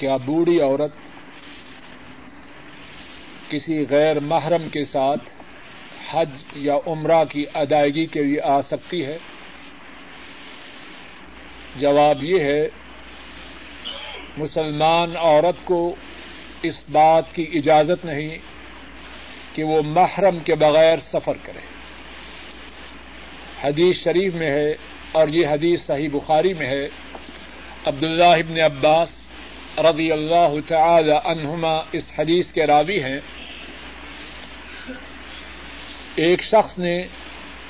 کیا بوڑھی عورت کسی غیر محرم کے ساتھ حج یا عمرہ کی ادائیگی کے لیے آ سکتی ہے؟ جواب یہ ہے، مسلمان عورت کو اس بات کی اجازت نہیں کہ وہ محرم کے بغیر سفر کرے۔ حدیث شریف میں ہے اور یہ حدیث صحیح بخاری میں ہے۔ عبداللہ ابن عباس رضی اللہ تعالی عنہما اس حدیث کے راوی ہیں، ایک شخص نے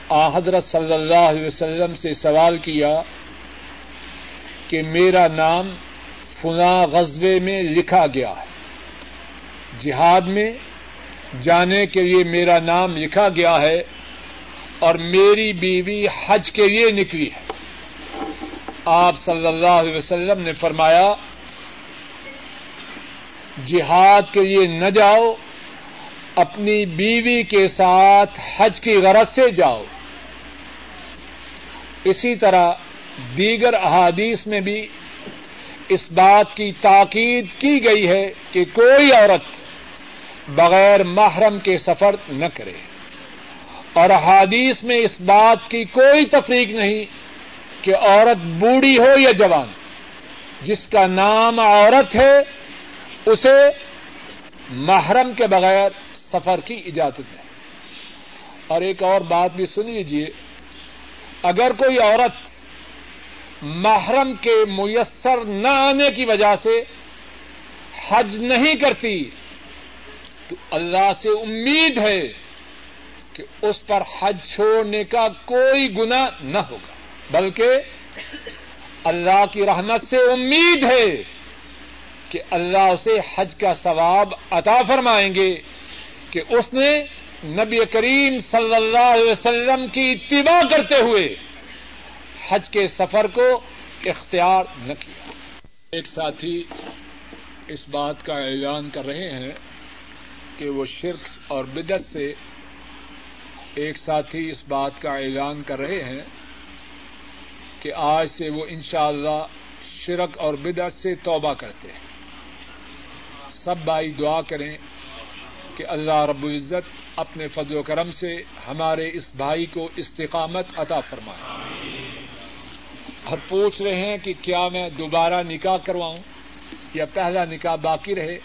آ حضرت صلی اللہ علیہ وسلم سے سوال کیا کہ میرا نام فنا غزبے میں لکھا گیا ہے۔ جہاد میں جانے کے لیے میرا نام لکھا گیا ہے اور میری بیوی حج کے لیے نکلی ہے۔ آپ صلی اللہ علیہ وسلم نے فرمایا جہاد کے لیے نہ جاؤ، اپنی بیوی کے ساتھ حج کی غرض سے جاؤ۔ اسی طرح دیگر احادیث میں بھی اس بات کی تاکید کی گئی ہے کہ کوئی عورت بغیر محرم کے سفر نہ کرے۔ اور احادیث میں اس بات کی کوئی تفریق نہیں کہ عورت بوڑھی ہو یا جوان، جس کا نام عورت ہے اسے محرم کے بغیر سفر کی اجازت ہے۔ اور ایک اور بات بھی سن لیجیے اگر کوئی عورت محرم کے میسر نہ آنے کی وجہ سے حج نہیں کرتی، تو اللہ سے امید ہے کہ اس پر حج چھوڑنے کا کوئی گنا نہ ہوگا۔ بلکہ اللہ کی رحمت سے امید ہے کہ اللہ اسے حج کا ثواب عطا فرمائیں گے کہ اس نے نبی کریم صلی اللہ علیہ وسلم کی اتباع کرتے ہوئے حج کے سفر کو اختیار نہ کیا۔ ایک ساتھی اس بات کا اعلان کر رہے ہیں کہ وہ شرک اور بدت سے ایک ساتھی اس بات کا اعلان کر رہے ہیں کہ آج سے وہ انشاءاللہ اللہ شرک اور بدت سے توبہ کرتے ہیں۔ سب بھائی دعا کریں کہ اللہ رب العزت اپنے فضل و کرم سے ہمارے اس بھائی کو استقامت عطا فرمائے۔ اور پوچھ رہے ہیں کہ کیا میں دوبارہ نکاح کرواؤں؟ یا پہلا نکاح باقی رہے؟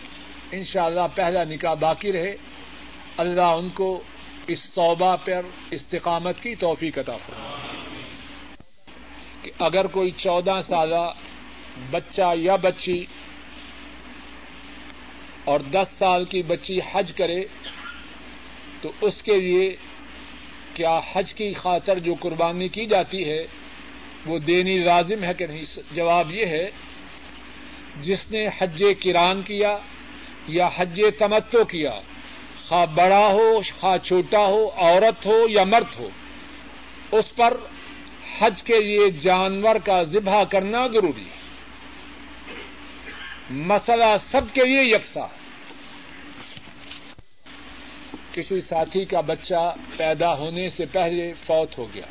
ان شاء اللہ پہلا نکاح باقی رہے۔ اللہ ان کو اس توبہ پر استقامت کی توفیق عطا کہ اگر کوئی چودہ سالہ بچہ یا بچی اور دس سال کی بچی حج کرے تو اس کے لیے کیا حج کی خاطر جو قربانی کی جاتی ہے وہ دینی لازم ہے کہ نہیں؟ جواب یہ ہے، جس نے حج کران کیا یا حج تمتو کیا، خواہ بڑا ہو، خواہ چھوٹا ہو، عورت ہو یا مرد ہو، اس پر حج کے لیے جانور کا ذبح کرنا ضروری ہے۔ مسئلہ سب کے لیے یکساں۔ کسی ساتھی کا بچہ پیدا ہونے سے پہلے فوت ہو گیا۔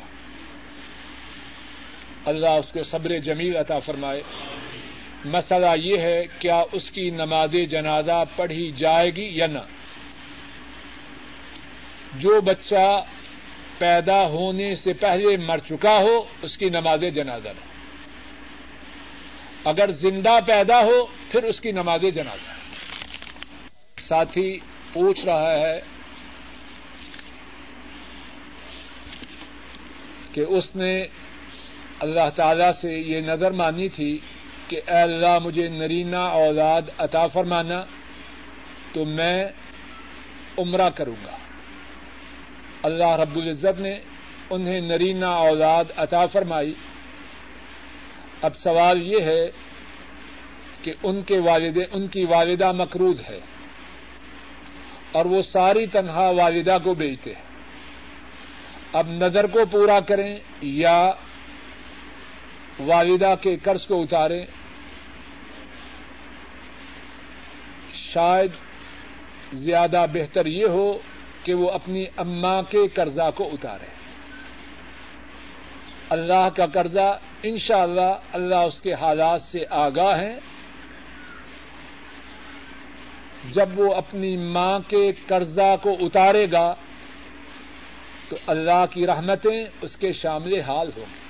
اللہ اس کو صبر جمیل عطا فرمائے۔ مسئلہ یہ ہے کیا اس کی نماز جنازہ پڑھی جائے گی یا نہ۔ جو بچہ پیدا ہونے سے پہلے مر چکا ہو، اس کی نماز جنازہ نہ اگر زندہ پیدا ہو پھر اس کی نماز جنازہ ساتھی، پوچھ رہا ہے کہ اس نے اللہ تعالی سے یہ نظر مانی تھی کہ اے اللہ، مجھے نرینا اولاد عطا فرمانا، تو میں عمرہ کروں گا۔ اللہ رب العزت نے انہیں نرینا اولاد عطا فرمائی۔ اب سوال یہ ہے کہ ان کے والد ان کی والدہ مقروض ہے اور وہ ساری تنہا والدہ کو بیچتے ہیں۔ اب نظر کو پورا کریں یا والدہ کے قرض کو اتاریں، شاید زیادہ بہتر یہ ہو کہ وہ اپنی اما کے قرضہ کو اتارے۔ اللہ کا قرضہ ان شاء اللہ اللہ اس کے حالات سے آگاہ ہے جب وہ اپنی ماں کے قرضہ کو اتارے گا تو اللہ کی رحمتیں اس کے شامل حال ہوں۔ گی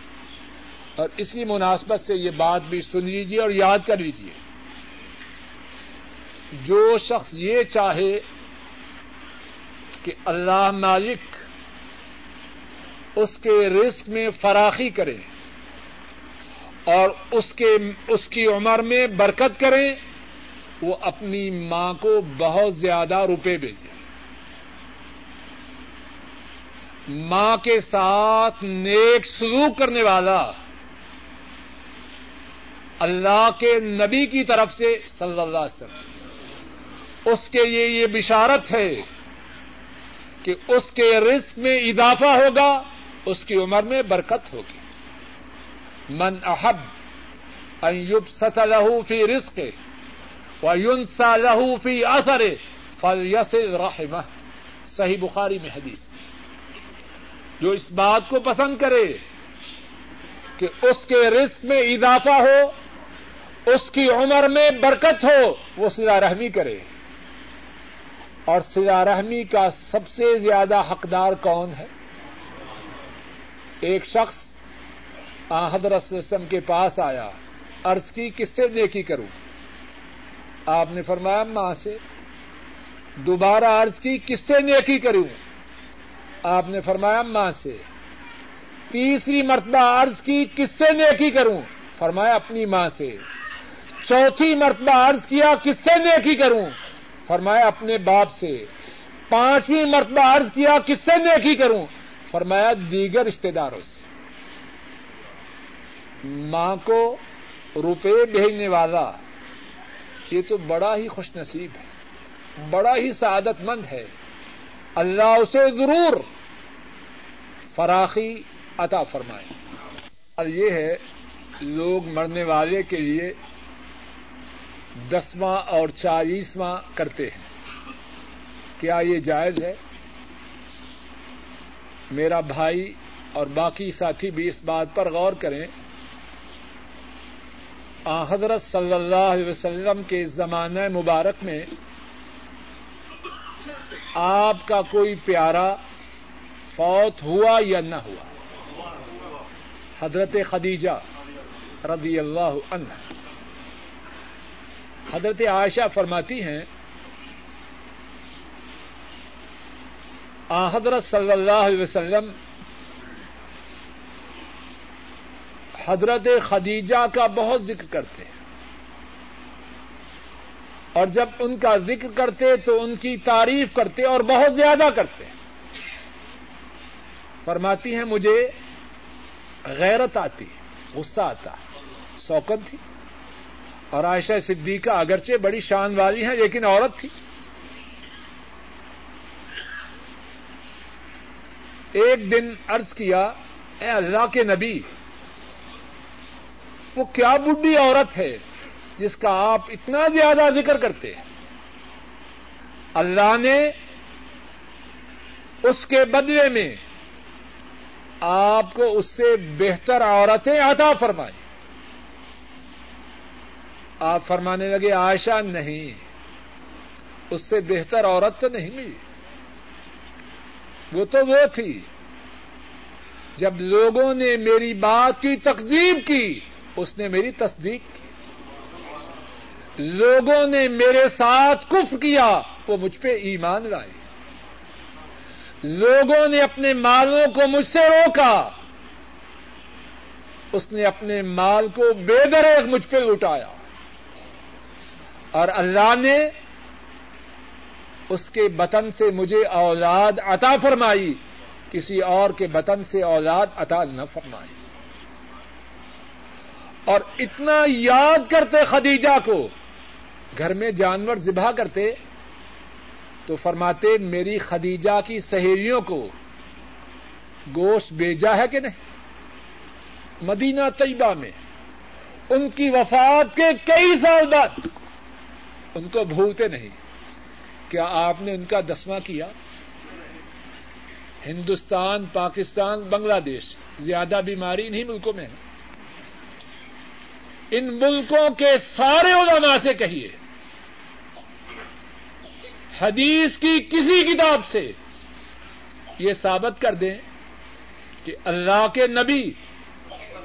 اور اسی مناسبت سے یہ بات بھی سن لیجیے اور یاد کر لیجیے جو شخص یہ چاہے کہ اللہ مالک اس کے رزق میں فراخی کرے اور اس کے اس کی عمر میں برکت کرے وہ اپنی ماں کو بہت زیادہ روپے بھیجے ماں کے ساتھ نیک سلوک کرنے والا اللہ کے نبی کی طرف سے صلی اللہ علیہ وسلم۔ اس کے لیے یہ بشارت ہے کہ اس کے رزق میں اضافہ ہوگا۔ اس کی عمر میں برکت ہوگی۔ من احب ایوب ست لہو فی رزق و یونسا لہو فی اثر فل یس صحیح بخاری میں حدیث۔ جو اس بات کو پسند کرے کہ اس کے رزق میں اضافہ ہو، اس کی عمر میں برکت ہو، وہ سلا رحمی کرے۔ اور سلا رحمی کا سب سے زیادہ حقدار کون ہے؟ ایک شخص حضرت وسلم کے پاس آیا، عرض کی، کس سے نیکی کروں؟ آپ نے فرمایا، ماں سے. دوبارہ عرض کی، کس سے نیکی کروں؟ آپ نے فرمایا، ماں سے. تیسری مرتبہ عرض کی، کس سے نیکی کروں؟ فرمایا، اپنی ماں سے. چوتھی مرتبہ عرض کیا، کس سے نیکی کروں؟ فرمایا، اپنے باپ سے. پانچویں مرتبہ عرض کیا، کس سے نیکی کروں؟ فرمایا دیگر رشتے داروں سے۔ ماں کو روپے بھیجنے والا یہ تو بڑا ہی خوش نصیب ہے، بڑا ہی سعادت مند ہے۔ اللہ اسے ضرور فراخی عطا فرمائے۔ اور یہ ہے لوگ مرنے والے کے لیے دسواں اور چالیسواں کرتے ہیں۔ کیا یہ جائز ہے؟ میرا بھائی اور باقی ساتھی بھی اس بات پر غور کریں۔ حضرت صلی اللہ علیہ وسلم کے زمانہ مبارک میں آپ کا کوئی پیارا فوت ہوا یا نہ ہوا؟ حضرت خدیجہ رضی اللہ عنہ۔ حضرت عائشہ فرماتی ہیں حضرت صلی اللہ علیہ وسلم حضرت خدیجہ کا بہت ذکر کرتے ہیں۔ اور جب ان کا ذکر کرتے تو ان کی تعریف کرتے اور بہت زیادہ کرتے۔ فرماتی ہیں، مجھے غیرت آتی، غصہ آتا۔ سوکت تھی۔ اور عائشہ صدیقہ اگرچہ بڑی شان والی ہیں، لیکن عورت تھی۔ ایک دن عرض کیا، اے اللہ کے نبی، وہ کیا بڈی عورت ہے جس کا آپ اتنا زیادہ ذکر کرتے ہیں؟ اللہ نے اس کے بدلے میں آپ کو اس سے بہتر عورتیں عطا فرمائی آپ فرمانے لگے آشا نہیں، اس سے بہتر عورت تو نہیں ملی۔ وہ تو وہ تھی۔ جب لوگوں نے میری بات کی، تقزیب کی، اس نے میری تصدیق کی۔ لوگوں نے میرے ساتھ کف کیا، وہ مجھ پہ ایمان لائے۔ لوگوں نے اپنے مالوں کو مجھ سے روکا۔ اس نے اپنے مال کو بے دریک مجھ پہ لٹایا۔ اور اللہ نے اس کے بطن سے مجھے اولاد عطا فرمائی، کسی اور کے بطن سے اولاد عطا نہ فرمائی۔ اور اتنا یاد کرتے خدیجہ کو، گھر میں جانور ذبح کرتے، تو فرماتے میری خدیجہ کی سہیلیوں کو گوشت بیجا ہے کہ نہیں؟ مدینہ طیبہ میں، ان کی وفات کے کئی سال بعد، ان کو بھولتے نہیں۔ کیا آپ نے ان کا دسواں کیا؟ ہندوستان، پاکستان، بنگلہ دیش، زیادہ بیماری انہیں ملکوں میں ہے۔ ان ملکوں کے سارے علماء سے کہیے، حدیث کی کسی کتاب سے یہ ثابت کر دیں کہ اللہ کے نبی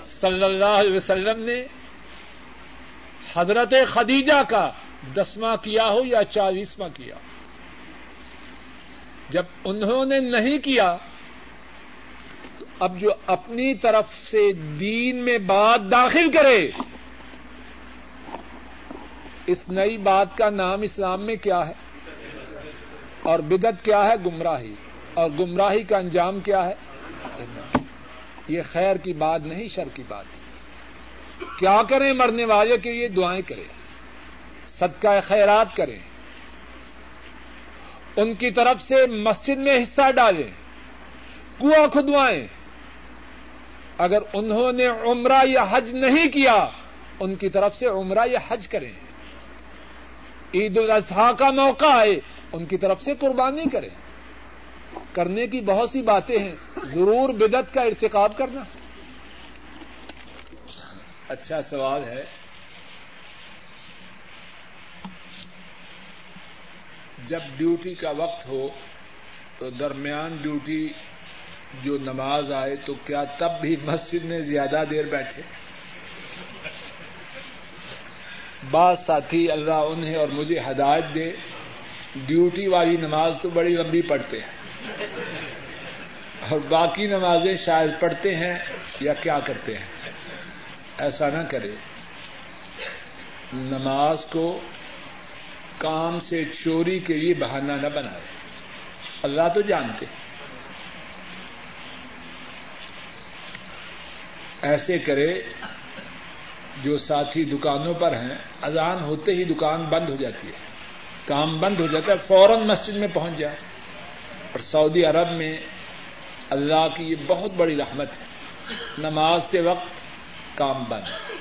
صلی اللہ علیہ وسلم نے حضرت خدیجہ کا دسواں کیا ہو یا چالیسواں کیا ہو۔ جب انہوں نے نہیں کیا تو اب جو اپنی طرف سے دین میں بات داخل کرے، اس نئی بات کا نام اسلام میں کیا ہے؟ اور بدت کیا ہے؟ گمراہی۔ اور گمراہی کا انجام کیا ہے؟ یہ خیر کی بات نہیں، شر کی بات۔ کیا کریں مرنے والے؟ کے لیے دعائیں کریں۔ صدقہ خیرات کریں۔ ان کی طرف سے مسجد میں حصہ ڈالیں، کنواں کھدوائیں۔ اگر انہوں نے عمرہ یا حج نہیں کیا، ان کی طرف سے عمرہ یا حج کریں۔ عید الاضحیٰ کا موقع ہے ان کی طرف سے قربانی کریں۔ کرنے کی بہت سی باتیں ہیں، ضرور بدت کا ارتقاب کرنا۔ اچھا سوال ہے۔ جب ڈیوٹی کا وقت ہو تو درمیان ڈیوٹی جو نماز آئے تو کیا تب بھی مسجد میں زیادہ دیر بیٹھے؟ بعض ساتھی اللہ انہیں اور مجھے ہدایت دے، ڈیوٹی والی نماز تو بڑی لمبی پڑھتے ہیں۔ اور باقی نمازیں شاید پڑھتے ہیں یا کیا کرتے ہیں؟ ایسا نہ کرے۔ نماز کو کام سے چوری کے لیے بہانہ نہ بنائے۔ اللہ تو جانتے ایسے کرے جو ساتھی دکانوں پر ہیں، اذان ہوتے ہی دکان بند ہو جاتی ہے۔ کام بند ہو جاتا ہے، فوراً مسجد میں پہنچ جائے۔ اور سعودی عرب میں اللہ کی یہ بہت بڑی رحمت ہے۔ نماز کے وقت کام بند۔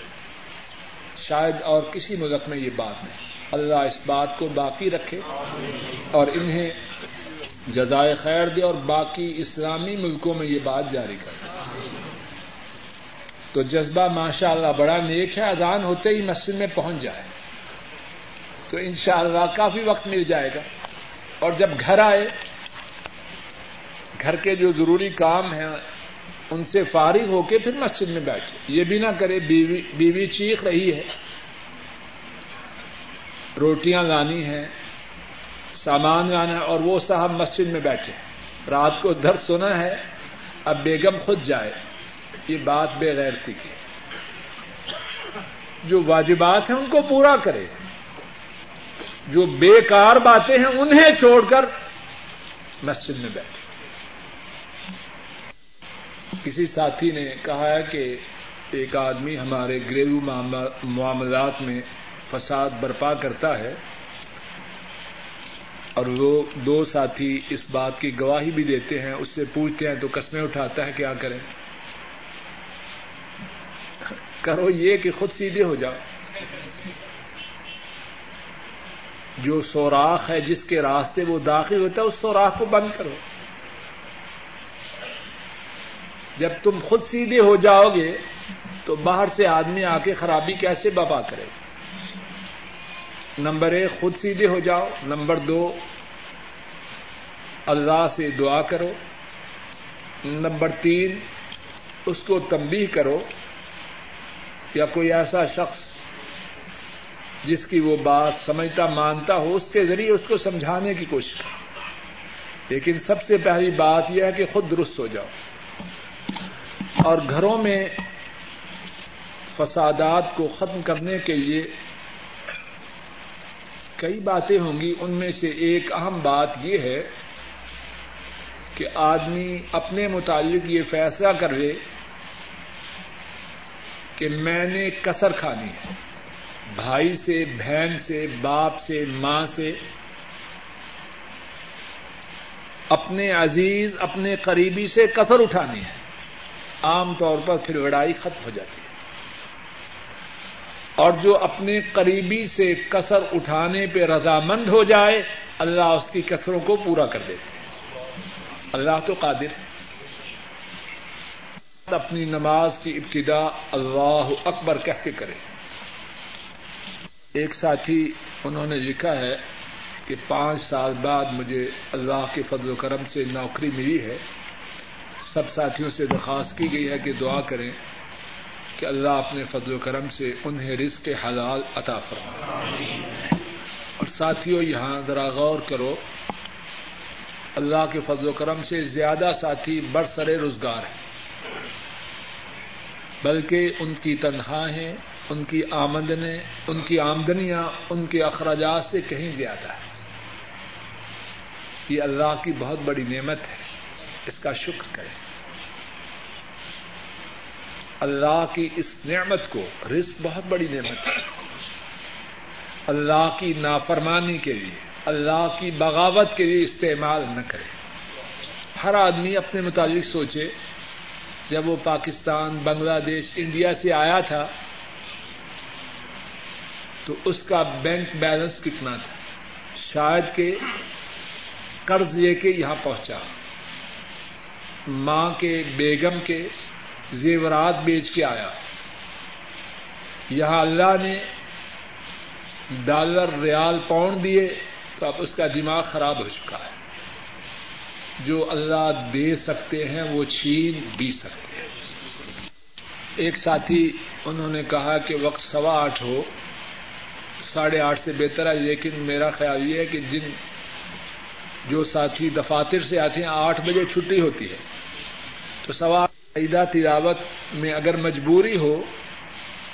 شاید اور کسی ملک میں یہ بات نہیں۔ اللہ اس بات کو باقی رکھے اور انہیں جزائے خیر دے اور باقی اسلامی ملکوں میں یہ بات جاری کرے تو جذبہ ماشاء اللہ بڑا نیک ہے، اذان ہوتے ہی مسجد میں پہنچ جائے۔ تو انشاءاللہ کافی وقت مل جائے گا۔ اور جب گھر آئے، گھر کے جو ضروری کام ہیں، ان سے فارغ ہو کے پھر مسجد میں بیٹھے۔ یہ بھی نہ کرے، بیوی بیوی چیخ رہی ہے۔ روٹیاں لانی ہیں، سامان لانا ہے اور وہ صاحب مسجد میں بیٹھے رات کو درد سنا ہے، اب بیگم خود جائے۔ یہ بات بے غیرتی کی۔ جو واجبات ہیں ان کو پورا کرے۔ جو بیکار باتیں ہیں انہیں چھوڑ کر مسجد میں بیٹھے۔ کسی ساتھی نے کہا ہے کہ ایک آدمی ہمارے گھریلو معاملات میں فساد برپا کرتا ہے اور وہ دو ساتھی اس بات کی گواہی بھی دیتے ہیں، اس سے پوچھتے ہیں تو قسمیں اٹھاتا ہے، کیا کریں؟ کرو یہ کہ خود سیدھے ہو جاؤ۔ جو سوراخ ہے، جس کے راستے وہ داخل ہوتا ہے، اس سوراخ کو بند کرو۔ جب تم خود سیدھے ہو جاؤ گے تو باہر سے آدمی آ کے خرابی کیسے بپا کرے گا؟ نمبر ایک، خود سیدھے ہو جاؤ. نمبر دو، اللہ سے دعا کرو. نمبر تین، اس کو تنبیہ کرو. یا کوئی ایسا شخص جس کی وہ بات سمجھتا، مانتا ہو، اس کے ذریعے اس کو سمجھانے کی کوشش کرو. لیکن سب سے پہلی بات یہ ہے کہ خود درست ہو جاؤ. اور گھروں میں فسادات کو ختم کرنے کے لیے کئی باتیں ہوں گی، ان میں سے ایک اہم بات یہ ہے کہ آدمی اپنے متعلق یہ فیصلہ کر لے کہ میں نے کسر کھانی ہے۔ بھائی سے، بہن سے، باپ سے، ماں سے۔ اپنے عزیز، اپنے قریبی سے کسر اٹھانی ہے۔ عام طور پر پھر لڑائی ختم ہو جاتی ہے۔ اور جو اپنے قریبی سے کسر اٹھانے پہ رضامند ہو جائے، اللہ اس کی کسروں کو پورا کر دیتے اللہ تو قادر ہے۔ اپنی نماز کی ابتدا اللہ اکبر کہہ کے کرے۔ ایک ساتھی انہوں نے لکھا ہے کہ پانچ سال بعد مجھے اللہ کے فضل و کرم سے نوکری ملی ہے۔ سب ساتھیوں سے درخواست کی گئی ہے کہ دعا کریں۔ کہ اللہ اپنے فضل و کرم سے انہیں رزق کے حلال عطا فرمائے۔ اور ساتھیوں یہاں ذرا غور کرو، اللہ کے فضل و کرم سے زیادہ ساتھی برسرے روزگار ہیں، بلکہ ان کی تنخواہیں، ان کی آمدنیں، ان کی آمدنیاں ان کے اخراجات سے کہیں زیادہ ہے یہ اللہ کی بہت بڑی نعمت ہے، اس کا شکر کریں۔ اللہ کی اس نعمت کو، رزق بہت بڑی نعمت ہے۔ اللہ کی نافرمانی کے لیے، اللہ کی بغاوت کے لیے استعمال نہ کرے۔ ہر آدمی اپنے متعلق سوچے، جب وہ پاکستان، بنگلہ دیش، انڈیا سے آیا تھا، تو اس کا بینک بیلنس کتنا تھا؟ شاید کہ قرض لے کے یہاں پہنچا۔ ماں کے، بیگم کے زیورات بیچ کے آیا۔ یہاں اللہ نے ڈالر ریال پاؤنڈ دیے تو اب اس کا دماغ خراب ہو چکا ہے۔ جو اللہ دے سکتے ہیں وہ چھین بھی سکتے ہیں۔ ایک ساتھی انہوں نے کہا کہ وقت سوا آٹھ ہو، ساڑھے آٹھ سے بہتر ہے، لیکن میرا خیال یہ ہے کہ جن جو ساتھی دفاتر سے آتے ہیں، آٹھ بجے چھٹی ہوتی ہے۔ تو سوا عیدہ تلاوت میں اگر مجبوری ہو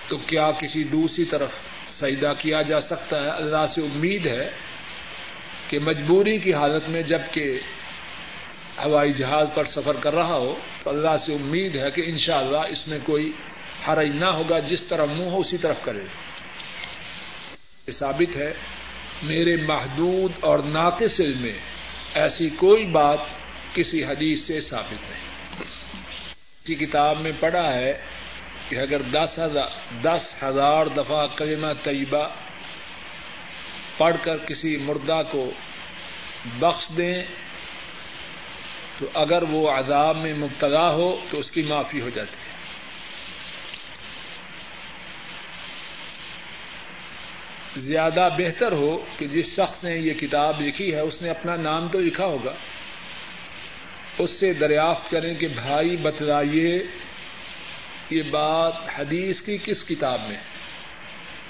تو کیا کسی دوسری طرف سجدہ کیا جا سکتا ہے؟ اللہ سے امید ہے کہ مجبوری کی حالت میں جبکہ ہوائی جہاز پر سفر کر رہا ہو تو اللہ سے امید ہے کہ انشاءاللہ اس میں کوئی حرج نہ ہوگا، جس طرح منہ ہو اسی طرف کرے۔ یہ ثابت ہے، میرے محدود اور ناقص علم میں ایسی کوئی بات کسی حدیث سے ثابت نہیں۔ کی کتاب میں پڑھا ہے کہ اگر دس ہزار دس ہزار دفعہ کلمہ طیبہ پڑھ کر کسی مردہ کو بخش دیں، تو اگر وہ عذاب میں مبتلا ہو تو اس کی معافی ہو جاتی ہے۔ زیادہ بہتر ہو کہ جس شخص نے یہ کتاب لکھی ہے، اس نے اپنا نام تو لکھا ہوگا۔ اس سے دریافت کریں کہ بھائی بتلائیے، یہ بات حدیث کی کس کتاب میں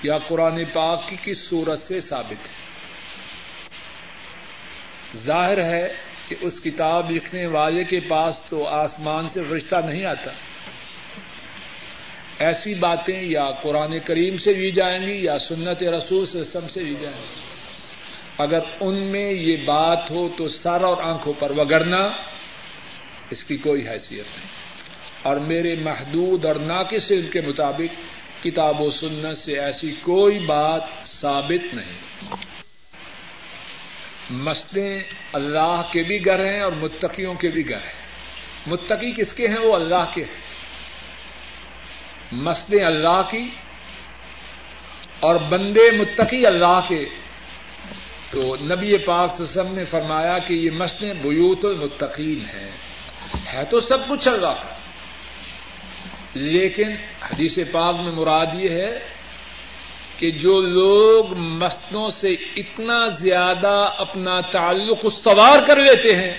یا قرآن پاک کی کس صورت سے ثابت ہے؟ ظاہر ہے کہ اس کتاب لکھنے والے کے پاس تو آسمان سے رشتہ نہیں آتا۔ ایسی باتیں یا قرآن کریم سے بھی جائیں گی یا سنت رسول سے سم سے بھی جائیں گی۔ اگر ان میں یہ بات ہو تو سر اور آنکھوں پر وگڑنا اس کی کوئی حیثیت نہیں۔ اور میرے محدود اور ناقص علم کے مطابق کتاب و سنت سے ایسی کوئی بات ثابت نہیں۔ مسئلے اللہ کے بھی گھر ہیں اور متقیوں کے بھی گھر ہیں۔ متقی کس کے ہیں؟ وہ اللہ کے ہیں۔ مسئلے اللہ کی اور بندے متقی اللہ کے۔ تو نبی پاک سسم نے فرمایا کہ یہ مسئلے بیوت المتقین ہیں۔ ہے تو سب کچھ چل رہا تھا لیکن حدیث پاک میں مراد یہ ہے کہ جو لوگ مستوں سے اتنا زیادہ اپنا تعلق استوار کر لیتے ہیں،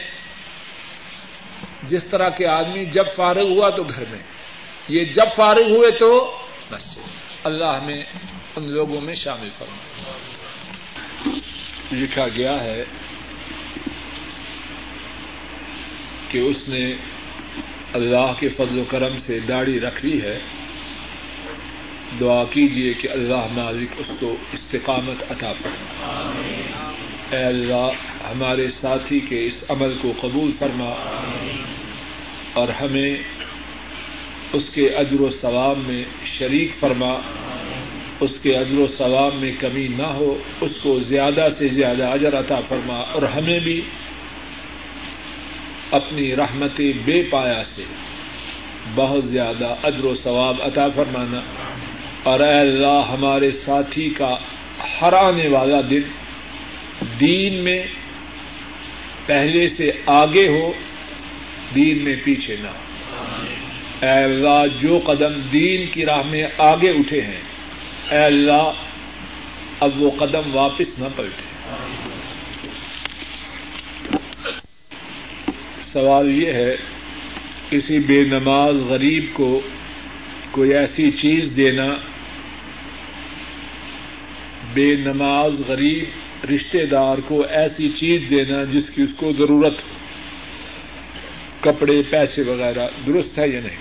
جس طرح کے آدمی جب فارغ ہوا تو گھر میں، یہ جب فارغ ہوئے تو بس اللہ ہمیں ان لوگوں میں شامل فرما لکھا گیا ہے کہ اس نے اللہ کے فضل و کرم سے داڑھی رکھ لی ہے، دعا کیجیے کہ اللہ مالک اس کو استقامت عطا فرما اے اللہ، ہمارے ساتھی کے اس عمل کو قبول فرما اور ہمیں اس کے اجر و ثواب میں شریک فرما۔ اس کے اجر و ثواب میں کمی نہ ہو، اس کو زیادہ سے زیادہ اجر عطا فرما اور ہمیں بھی اپنی رحمت بے پایا سے بہت زیادہ اجر و ثواب عطا فرمانا اور اے اللہ ہمارے ساتھی کا ہر آنے والا دن دین میں پہلے سے آگے ہو، دین میں پیچھے نہ ہو۔ اے اللہ جو قدم دین کی راہ میں آگے اٹھے ہیں، اے اللہ اب وہ قدم واپس نہ پلٹے۔ سوال یہ ہے، کسی بے نماز غریب کو کوئی ایسی چیز دینا بے نماز غریب رشتے دار کو ایسی چیز دینا جس کی اس کو ضرورت ہو؟ کپڑے، پیسے وغیرہ، درست ہے یا نہیں؟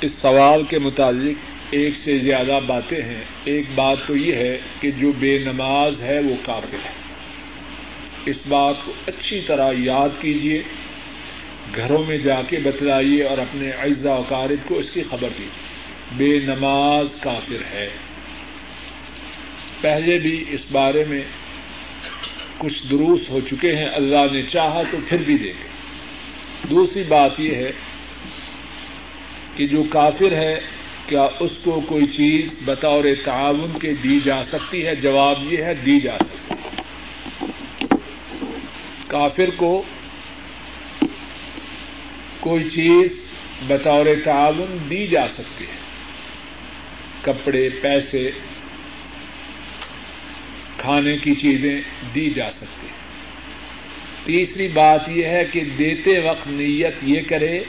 اس سوال کے متعلق ایک سے زیادہ باتیں ہیں۔ ایک بات تو یہ ہے کہ جو بے نماز ہے وہ کافر ہے۔ اس بات کو اچھی طرح یاد کیجیے گھروں میں جا کے بتلائیے اور اپنے اعزا اقارب کو اس کی خبر دیجیے بے نماز کافر ہے۔ پہلے بھی اس بارے میں کچھ دروس ہو چکے ہیں، اللہ نے چاہا تو پھر بھی دے گے۔ دوسری بات یہ ہے کہ جو کافر ہے، کیا اس کو کوئی چیز بطور تعاون کے دی جا سکتی ہے؟ جواب یہ ہے، دی جا سکتی کافر کو کوئی چیز بطور تعاون دی جا سکتی ہے۔ کپڑے، پیسے، کھانے کی چیزیں دی جا سکتی ہیں۔ تیسری بات یہ ہے کہ دیتے وقت نیت یہ کرے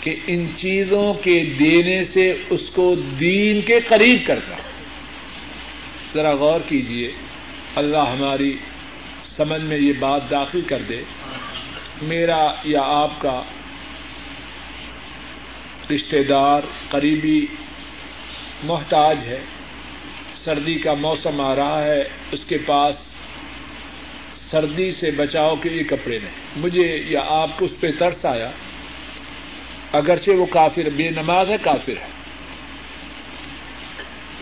کہ ان چیزوں کے دینے سے اس کو دین کے قریب کرتا ذرا غور کیجیے اللہ ہماری سمجھ میں یہ بات داخل کر دے، میرا یا آپ کا رشتے دار قریبی محتاج ہے، سردی کا موسم آ رہا ہے، اس کے پاس سردی سے بچاؤ کے لیے کپڑے نہیں۔ مجھے یا آپ کو اس پہ ترس آیا، اگرچہ وہ کافر، بے نماز ہے، کافر ہے۔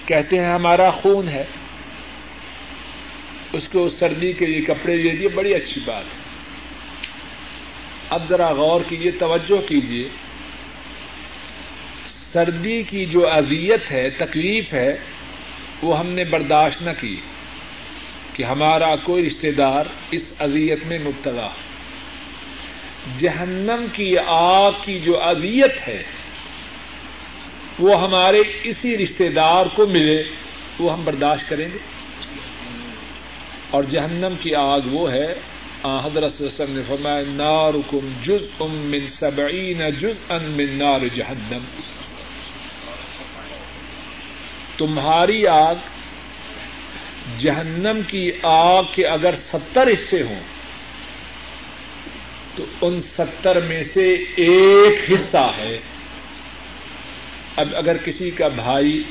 کہتے ہیں ہمارا خون ہے اس کو سردی کے لیے کپڑے دے دیے، بڑی اچھی بات ہے۔ اب ذرا غور کیجیے توجہ کیجیے سردی کی جو اذیت ہے، تکلیف ہے، وہ ہم نے برداشت نہ کی کہ ہمارا کوئی رشتے دار اس اذیت میں مبتلا جہنم کی آگ کی جو اذیت ہے، وہ ہمارے اسی رشتے دار کو ملے، وہ ہم برداشت کریں گے۔ اور جہنم کی آگ وہ ہے حضرت نے فرمایا، نارکم جز ام من سبعین جز ان من نار جہنم۔ تمہاری آگ جہنم کی آگ کے اگر ستر حصے ہوں، تو ان ستر میں سے ایک حصہ ہے۔ اب اگر کسی کا بھائی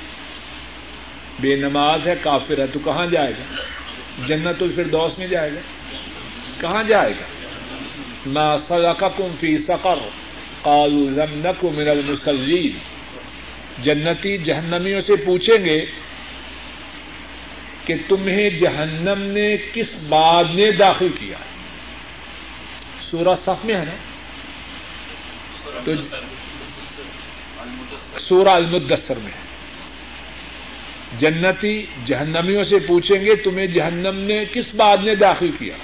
بے نماز ہے، کافر ہے، تو کہاں جائے گا؟ جنت الفردوس میں جائے گا؟ کہاں جائے گا؟ نا صدقکم فی سقر قالوا لم نکو من المسلین جنتی جہنمیوں سے پوچھیں گے کہ تمہیں جہنم نے کس بات نے داخل کیا؟ سورہ صف میں ہے نا؟ تو سورہ المدثر میں ہے۔ جنتی جہنمیوں سے پوچھیں گے تمہیں جہنم نے کس بات نے داخل کیا؟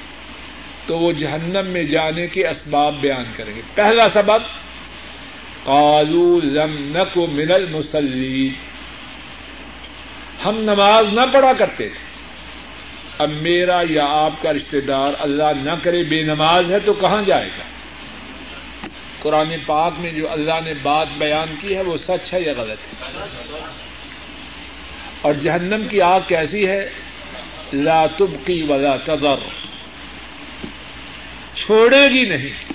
تو وہ جہنم میں جانے کے اسباب بیان کریں گے۔ پہلا سبب، قالو لم نکو من المسلی ہم نماز نہ پڑھا کرتے تھے۔ اب میرا یا آپ کا رشتے دار اللہ نہ کرے، بے نماز ہے تو کہاں جائے گا؟ قرآن پاک میں جو اللہ نے بات بیان کی ہے وہ سچ ہے یا غلط ہے؟ اور جہنم کی آگ کیسی ہے؟ لا تبقی ولا تذر۔ چھوڑے گی نہیں۔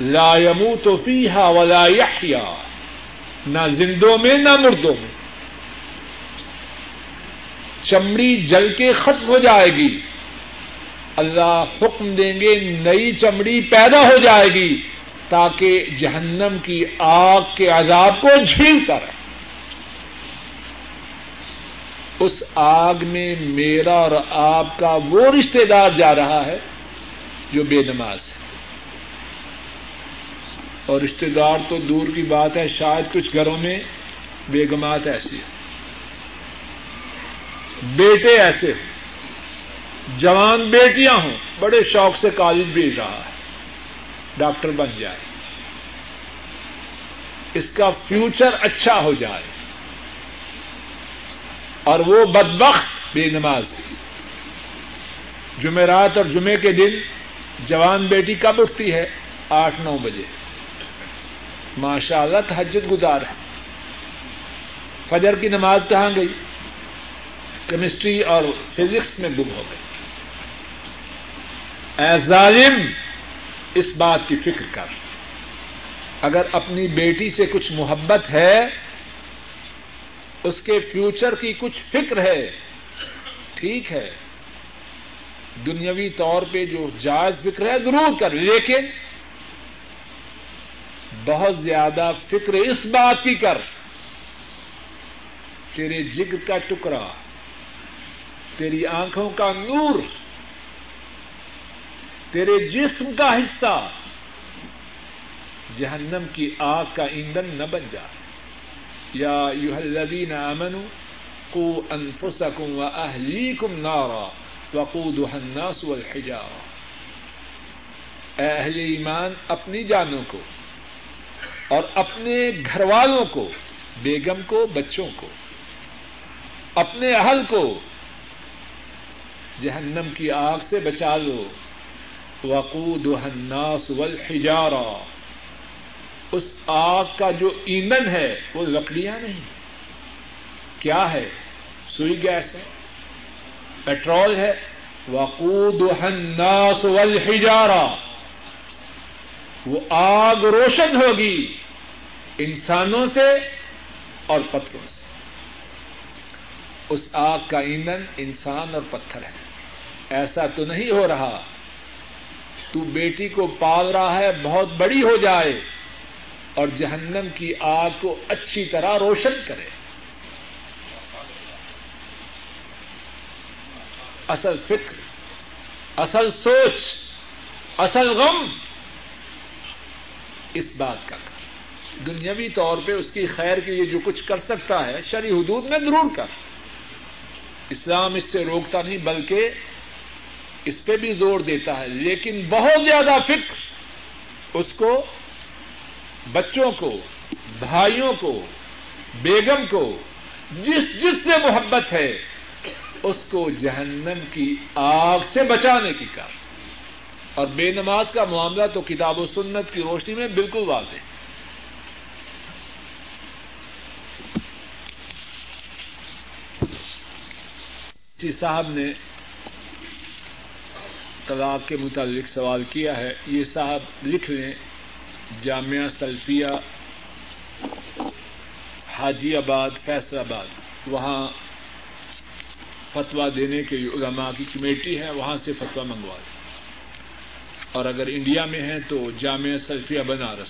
لا يموت فيها ولا يحيا نہ زندوں میں، نہ مردوں میں۔ چمڑی جل کے ختم ہو جائے گی۔ اللہ حکم دیں گے، نئی چمڑی پیدا ہو جائے گی۔ تاکہ جہنم کی آگ کے عذاب کو جھیلتا رہے۔ اس آگ میں میرا اور آپ کا وہ رشتے دار جا رہا ہے جو بے نماز ہے۔ اور رشتے دار تو دور کی بات ہے، شاید کچھ گھروں میں بیگمات ایسی ہیں بیٹے ایسے ہوں۔ جوان بیٹیاں ہوں، بڑے شوق سے کالج بھیج رہا ہے۔ ڈاکٹر بن جائے۔ اس کا فیوچر اچھا ہو جائے۔ اور وہ بدبخت بے نماز جمعرات اور جمعے کے دن جوان بیٹی کب اٹھتی ہے؟ آٹھ نو بجے۔ ماشاء اللہ تحجد گزار ہے۔ فجر کی نماز کہاں گئی؟ کیمسٹری اور فزکس میں گم ہو گئی۔ اے ظالم! اس بات کی فکر کر۔ اگر اپنی بیٹی سے کچھ محبت ہے، اس کے فیوچر کی کچھ فکر ہے، ٹھیک ہے۔ دنیاوی طور پہ جو جائز فکر ہے، ضرور کر۔ لیکن بہت زیادہ فکر اس بات کی کر۔ تیرے جگ کا ٹکڑا، تیری آنکھوں کا نور۔ تیرے جسم کا حصہ۔ جہنم کی آگ کا ایندھن نہ بن جائے یا الذین آمنوا کو انفسکم و اہلیکم نارا وقودها الناس والحجارہ۔ اے اہل ایمان، اپنی جانوں کو اور اپنے گھر والوں کو، بیگم کو، بچوں کو، اپنے اہل کو، جہنم کی آگ سے بچا لو۔ وقود الناس والحجارہ اس آگ کا جو ایندھن ہے، وہ لکڑیاں نہیں۔ کیا ہے؟ سوئی گیس ہے۔ پیٹرول ہے۔ وقود الناس والحجارہ وہ آگ روشن ہوگی انسانوں سے اور پتھروں سے۔ اس آگ کا ایندھن انسان اور پتھر ہے۔ ایسا تو نہیں ہو رہا۔ تو بیٹی کو پال رہا ہے، بہت بڑی ہو جائے اور جہنم کی آگ کو اچھی طرح روشن کرے۔ اصل فکر، اصل سوچ، اصل غم اس بات کا کر۔ دنیاوی طور پہ اس کی خیر کے لیے جو کچھ کر سکتا ہے شری حدود میں ضرور کر۔ اسلام اس سے روکتا نہیں، بلکہ اس پہ بھی زور دیتا ہے، لیکن بہت زیادہ فکر اس کو، بچوں کو، بھائیوں کو، بیگم کو، جس جس سے محبت ہے، اس کو جہنم کی آگ سے بچانے کی کار۔ اور بے نماز کا معاملہ تو کتاب و سنت کی روشنی میں بالکل واضح ہے۔ جی صاحب نے طلاق کے متعلق سوال کیا ہے، یہ صاحب لکھ لیں۔ جامعہ سلفیہ، حاجی آباد، فیصل آباد۔ وہاں فتوا دینے کے علماء کی کمیٹی ہے، وہاں سے فتوا منگوا دیں اور اگر انڈیا میں ہے تو جامعہ سلفیہ بنارس۔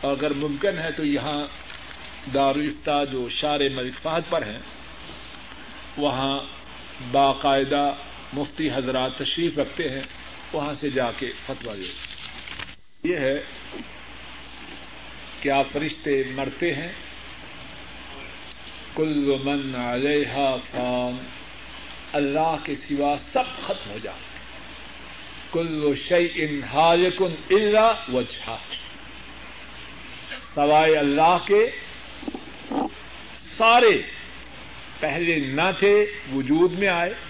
اور اگر ممکن ہے تو یہاں دارالفتا جو شار ملک فہد پر ہیں، وہاں باقاعدہ مفتی حضرات تشریف رکھتے ہیں، وہاں سے جا کے فتوا دے یہ ہے کیا فرشتے مرتے ہیں۔ کل من علیہ فان، اللہ کے سوا سب ختم ہو جاتے کل شعی ان حالکن اللہ وجہ سوائے اللہ کے سارے پہلے نہ تھے، وجود میں آئے۔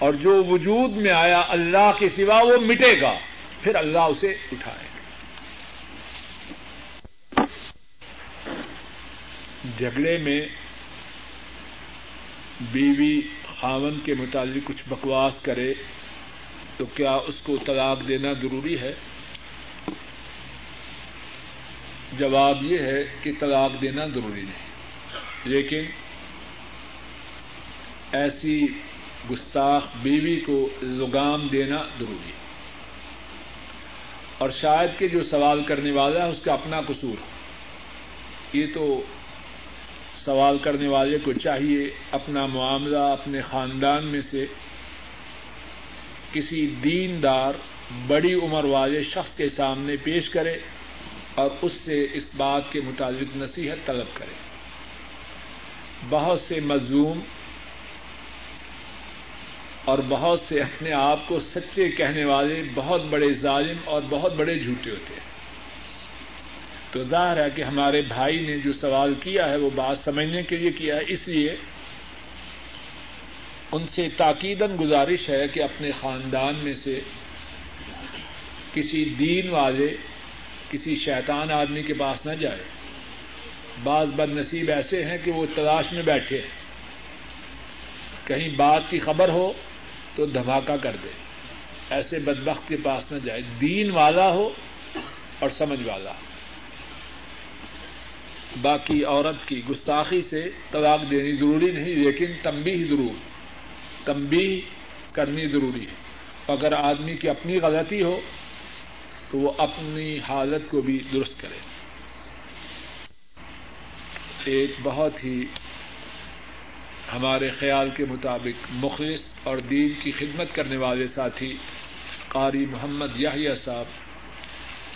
اور جو وجود میں آیا اللہ کے سوا وہ مٹے گا۔ پھر اللہ اسے اٹھائے۔ گا جھگڑے میں بیوی خاون کے متعلق کچھ بکواس کرے تو کیا اس کو طلاق دینا ضروری ہے؟ جواب یہ ہے کہ طلاق دینا ضروری نہیں۔ لیکن ایسی گستاخ بیوی کو لگام دینا ضروری ہے۔ اور شاید کہ جو سوال کرنے والا ہے، اس کا اپنا قصور یہ تو سوال کرنے والے کو چاہیے اپنا معاملہ اپنے خاندان میں سے کسی دیندار، بڑی عمر والے شخص کے سامنے پیش کرے اور اس سے اس بات کے متعلق نصیحت طلب کرے۔ بہت سے مظلوم اور بہت سے اپنے آپ کو سچے کہنے والے، بہت بڑے ظالم اور بہت بڑے جھوٹے ہوتے ہیں۔ تو ظاہر ہے کہ ہمارے بھائی نے جو سوال کیا ہے، وہ بات سمجھنے کے لیے کیا ہے۔ اس لیے ان سے تاکیدن گزارش ہے کہ اپنے خاندان میں سے کسی دین والے، کسی شیطان آدمی کے پاس نہ جائے۔ بعض بد نصیب ایسے ہیں کہ وہ تلاش میں بیٹھے ہیں۔ کہیں بات کی خبر ہو تو دھماکہ کر دے۔ ایسے بدبخت کے پاس نہ جائے۔ دین والا ہو اور سمجھ والا۔ ہو باقی عورت کی گستاخی سے طلاق دینی ضروری نہیں، لیکن تمبی ضرور۔ تمبی کرنی ضروری ہے۔ اگر آدمی کی اپنی غلطی ہو، تو وہ اپنی حالت کو بھی درست کرے۔ ایک بہت ہی ہمارے خیال کے مطابق مخلص اور دین کی خدمت کرنے والے ساتھی قاری محمد یاہیا صاحب،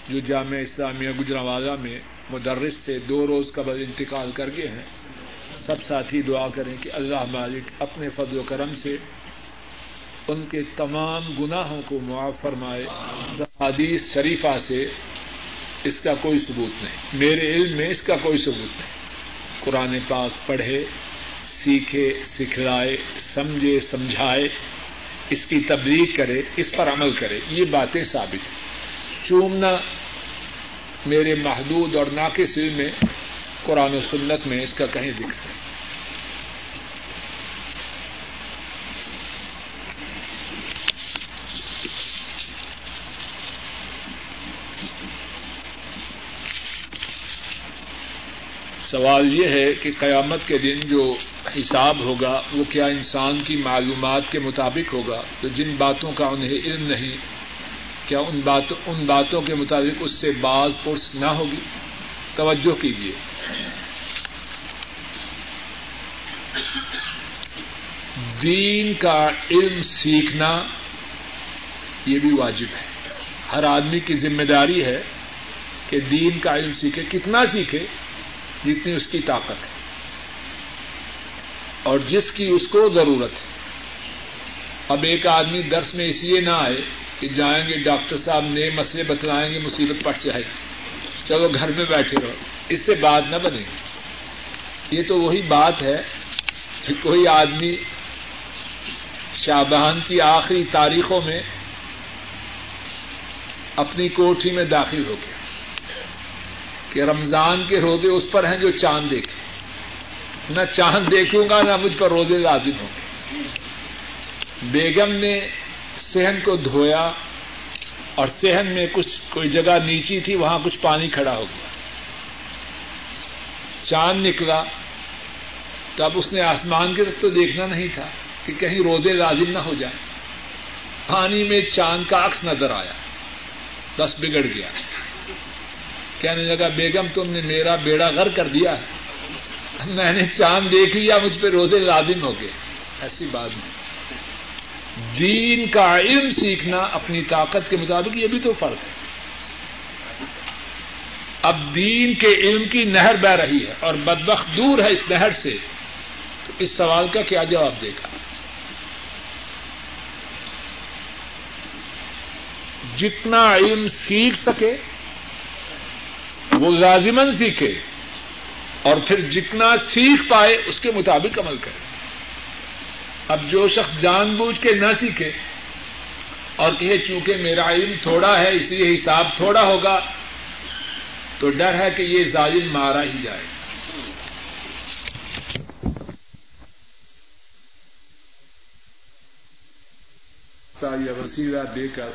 جو جامعہ اسلامیہ گجراوالا میں مدرس سے دو روز قبل انتقال کر گئے ہیں، سب ساتھی دعا کریں کہ اللہ مالک اپنے فضل و کرم سے ان کے تمام گناہوں کو معاف فرمائے حدیث شریفہ سے اس کا کوئی ثبوت نہیں۔ میرے علم میں اس کا کوئی ثبوت نہیں۔ قرآن پاک پڑھے سیکھے، سکھلائے، سمجھے، سمجھائے، اس کی تبلیغ کرے، اس پر عمل کرے، یہ باتیں ثابت ہیں۔ چومنا میرے محدود اور ناقص علم میں، قرآن و سنت میں اس کا کہیں ذکر ہے سوال یہ ہے کہ قیامت کے دن جو حساب ہوگا، وہ کیا انسان کی معلومات کے مطابق ہوگا؟ تو جن باتوں کا انہیں علم نہیں، کیا ان باتوں ان باتوں کے مطابق اس سے باز پرس نہ ہوگی؟ توجہ کیجیے دین کا علم سیکھنا یہ بھی واجب ہے۔ ہر آدمی کی ذمہ داری ہے کہ دین کا علم سیکھے، کتنا سیکھے جتنی اس کی طاقت ہے اور جس کی اس کو ضرورت ہے۔ اب ایک آدمی درس میں اس لیے نہ آئے کہ جائیں گے ڈاکٹر صاحب، نئے مسئلے بتلائیں گے، مصیبت پڑ جائے گی۔ چلو گھر میں بیٹھے رہو۔ اس سے بات نہ بنے گی۔ یہ تو وہی بات ہے کہ کوئی آدمی شابان کی آخری تاریخوں میں اپنی کوٹھی میں داخل ہو گیا۔ کہ رمضان کے روزے اس پر ہیں جو چاند دیکھے۔ نہ چاند دیکھوں گا، نہ مجھ پر روزے لازم ہوں گے۔ بیگم نے سہن کو دھویا اور سہن میں کچھ، کوئی جگہ نیچی تھی، وہاں کچھ پانی کھڑا ہو گیا۔ چاند نکلا۔ تو اب اس نے آسمان کی طرف تو دیکھنا نہیں تھا کہ کہیں روزے لازم نہ ہو جائے پانی میں چاند کا عکس نظر آیا۔ بس بگڑ گیا۔ کہنے لگا، بیگم، تم نے میرا بیڑا گر کر دیا ہے۔ میں نے چاند دیکھ لیا، مجھ پہ روزے لازم ہو گئے۔ ایسی بات نہیں۔ دین کا علم سیکھنا اپنی طاقت کے مطابق، یہ بھی تو فرق ہے۔ اب دین کے علم کی نہر بہ رہی ہے اور بدبخت دور ہے اس نہر سے۔ تو اس سوال کا کیا جواب دے گا؟ جتنا علم سیکھ سکے وہ لازمن سیکھے اور پھر جتنا سیکھ پائے اس کے مطابق عمل کرے۔ اب جو شخص جان بوجھ کے نہ سیکھے اور کہ چونکہ میرا علم تھوڑا ہے، اس لیے حساب تھوڑا ہوگا، تو ڈر ہے کہ یہ ظالم مارا ہی جائے۔ یا وسیلہ دے کر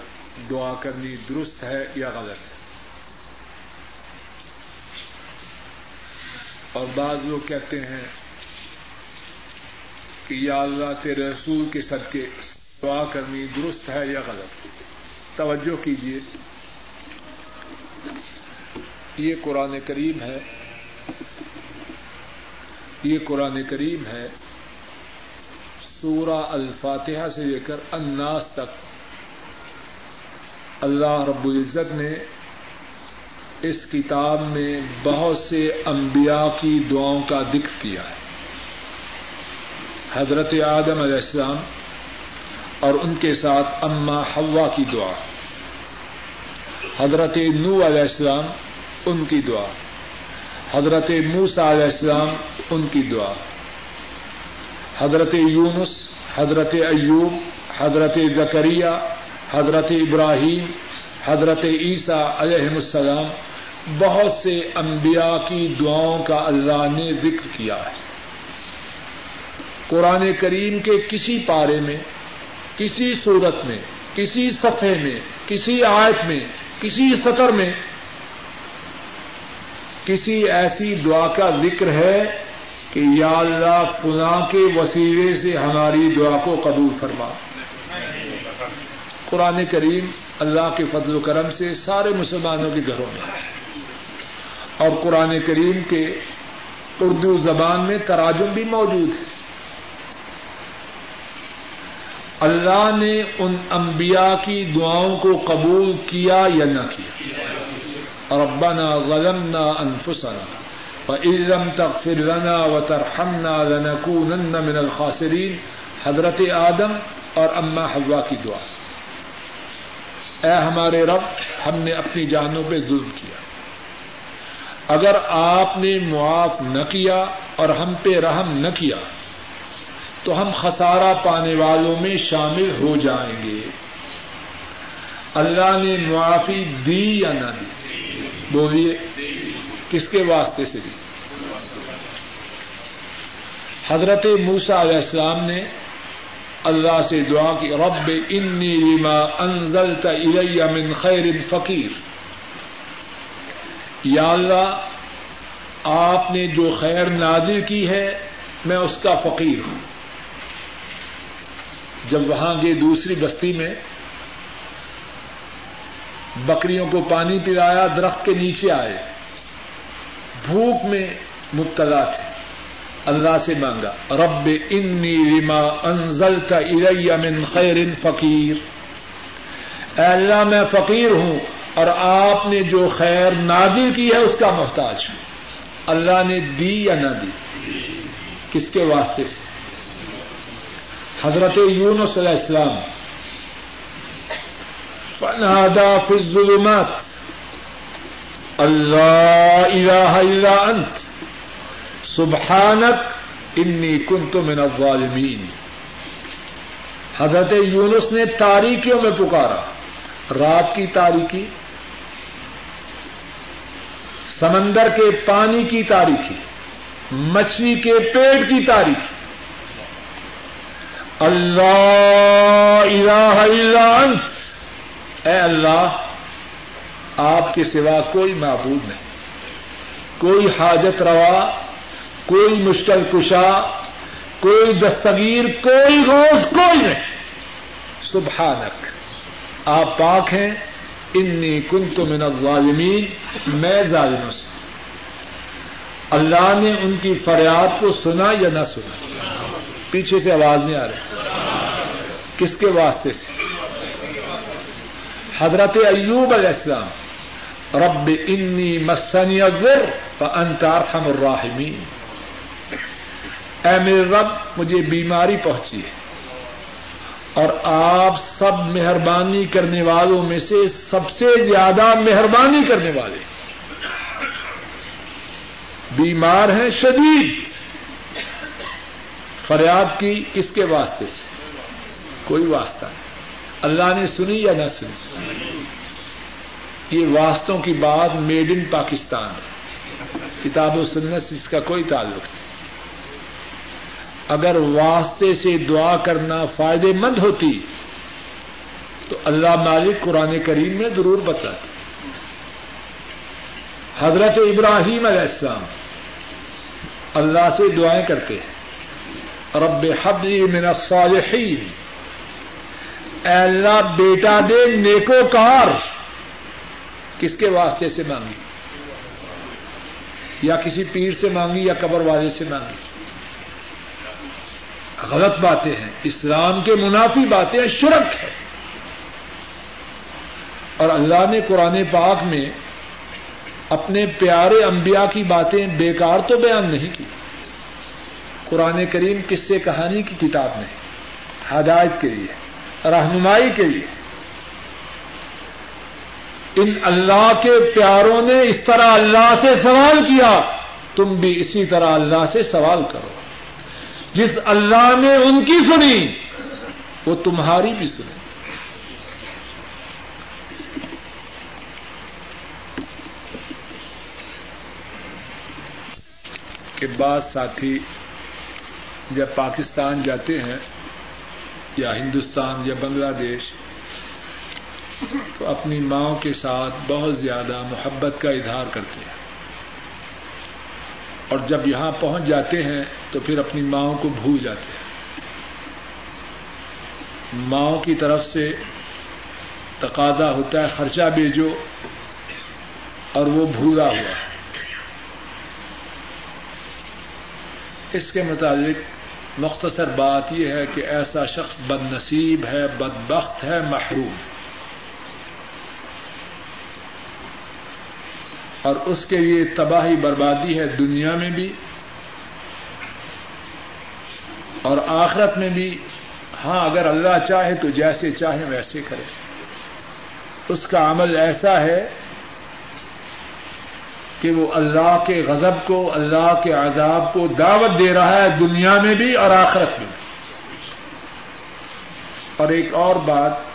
دعا کرنی درست ہے یا غلط ہے؟ اور بعض لوگ کہتے ہیں کہ یا اللہ تیرے رسول کے صدقے، دعا کرنی درست ہے یا غلط؟ توجہ کیجیے یہ قرآن کریم ہے۔ یہ قرآن کریم ہے۔ سورہ الفاتحہ سے لے کر اناس تک۔ اللہ رب العزت نے اس کتاب میں بہت سے انبیاء کی دعاؤں کا ذکر کیا ہے۔ حضرت آدم علیہ السلام اور ان کے ساتھ اما ہوا کی دعا۔ حضرت نو علیہ السلام ان کی دعا۔ حضرت موسا علیہ السلام ان کی دعا۔ حضرت یونس، حضرت ایوب، حضرت زکریہ، حضرت ابراہیم، حضرت عیسیٰ علیہ السلام بہت سے انبیاء کی دعاؤں کا اللہ نے ذکر کیا ہے۔ قرآن کریم کے کسی پارے میں، کسی صورت میں، کسی صفحے میں، کسی آیت میں، کسی سطر میں کسی ایسی دعا کا ذکر ہے کہ یا اللہ فلاں کے وسیلے سے ہماری دعا کو قبول فرما۔ قرآن کریم اللہ کے فضل و کرم سے سارے مسلمانوں کے گھروں میں اور قرآن کریم کے اردو زبان میں تراجم بھی موجود ہے۔ اللہ نے ان انبیاء کی دعاؤں کو قبول کیا یا نہ کیا؟ ربنا ظلمنا انفسنا وإن لم تغفر لنا وترحمنا لنكونن من الخاسرین۔ حضرت آدم اور اما حوا کی دعا۔ اے ہمارے رب، ہم نے اپنی جانوں پہ ظلم کیا۔ اگر آپ نے معاف نہ کیا اور ہم پہ رحم نہ کیا، تو ہم خسارہ پانے والوں میں شامل ہو جائیں گے۔ اللہ نے معافی دی یا نہ دی؟ بولیے، کس کے واسطے سے دی؟ حضرت موسا علیہ السلام نے اللہ سے دعا کی، رب انی لما انزلت الی من خیر فقیر۔ یا اللہ، آپ نے جو خیر نازل کی ہے، میں اس کا فقیر ہوں۔ جب وہاں گئے دوسری بستی میں، بکریوں کو پانی پلایا، درخت کے نیچے آئے۔ بھوک میں مبتلا تھے۔ اللہ سے مانگا، رب انی لما انزلت الی من خیر فقیر۔ اے اللہ، میں فقیر ہوں۔ اور آپ نے جو خیر نادی کی ہے اس کا محتاج اللہ نے دی یا نہ دی؟ کس کے واسطے سے؟ حضرت یونس علیہ السلام۔ فنادا فی الظلمات۔ اللہ الہ الا انت سبحانک انی کنت من الظالمین حضرت یونس نے تاریکیوں میں پکارا۔ رات کی تاریکی۔ سمندر کے پانی کی تاریخی مچھلی کے پیٹ کی تاریخی اللہ الہ الا انت۔ اے اللہ، آپ کے سوا کوئی معبود نہیں۔ کوئی حاجت روا، کوئی مشکل کشا، کوئی دستگیر، کوئی روز، کوئی نہیں۔ سبحانک۔ آپ پاک ہیں انی کنت من الظالمین، میں ظالموں سے اللہ نے ان کی فریاد کو سنا یا نہ سنا؟ پیچھے سے آواز نہیں آ رہی۔ کس کے واسطے سے؟ حضرت ایوب علیہ السلام، رب انی مسنی الضر فانت ارحم الراحمین۔ اے میرے رب، مجھے بیماری پہنچی ہے۔ اور آپ سب مہربانی کرنے والوں میں سے سب سے زیادہ مہربانی کرنے والے بیمار ہیں شدید فریاد کی کس کے واسطے سے؟ کوئی واسطہ نہیں۔ اللہ نے سنی یا نہ سنی؟ یہ واسطوں کی بات میڈ ان پاکستان ہے۔ کتاب و سنت سے اس کا کوئی تعلق نہیں۔ اگر واسطے سے دعا کرنا فائدے مند ہوتی تو اللہ مالک قرآن کریم میں ضرور بتاتے حضرت ابراہیم علیہ السلام اللہ سے دعائیں کرتے ہیں۔ رب حبلی من الصالحین۔ اے اللہ بیٹا دے نیکو کار۔ کس کے واسطے سے مانگی؟ یا کسی پیر سے مانگی یا قبر والے سے مانگی؟ غلط باتیں ہیں، اسلام کے منافی باتیں شرک ہے۔ اور اللہ نے قرآن پاک میں اپنے پیارے انبیاء کی باتیں بیکار تو بیان نہیں کی۔ قرآن کریم کس سے کہانی کی کتاب نہیں، ہدایت کے لیے، رہنمائی کے لیے۔ ان اللہ کے پیاروں نے اس طرح اللہ سے سوال کیا، تم بھی اسی طرح اللہ سے سوال کرو۔ جس اللہ نے ان کی سنی، وہ تمہاری بھی سنی۔ کے بعد ساتھی جب پاکستان جاتے ہیں یا ہندوستان یا بنگلہ دیش، تو اپنی ماں کے ساتھ بہت زیادہ محبت کا اظہار کرتے ہیں۔ اور جب یہاں پہنچ جاتے ہیں تو پھر اپنی ماں کو بھول جاتے ہیں۔ ماں کی طرف سے تقاضا ہوتا ہے، خرچہ بھیجو اور وہ بھولا ہوا ہے۔ اس کے متعلق مختصر بات یہ ہے کہ ایسا شخص بد نصیب ہے، بدبخت ہے، محروم۔ ہے اور اس کے لیے تباہی بربادی ہے دنیا میں بھی اور آخرت میں بھی ہاں اگر اللہ چاہے تو جیسے چاہے ویسے کرے اس کا عمل ایسا ہے کہ وہ اللہ کے غضب کو اللہ کے عذاب کو دعوت دے رہا ہے دنیا میں بھی اور آخرت میں بھی۔ اور ایک اور بات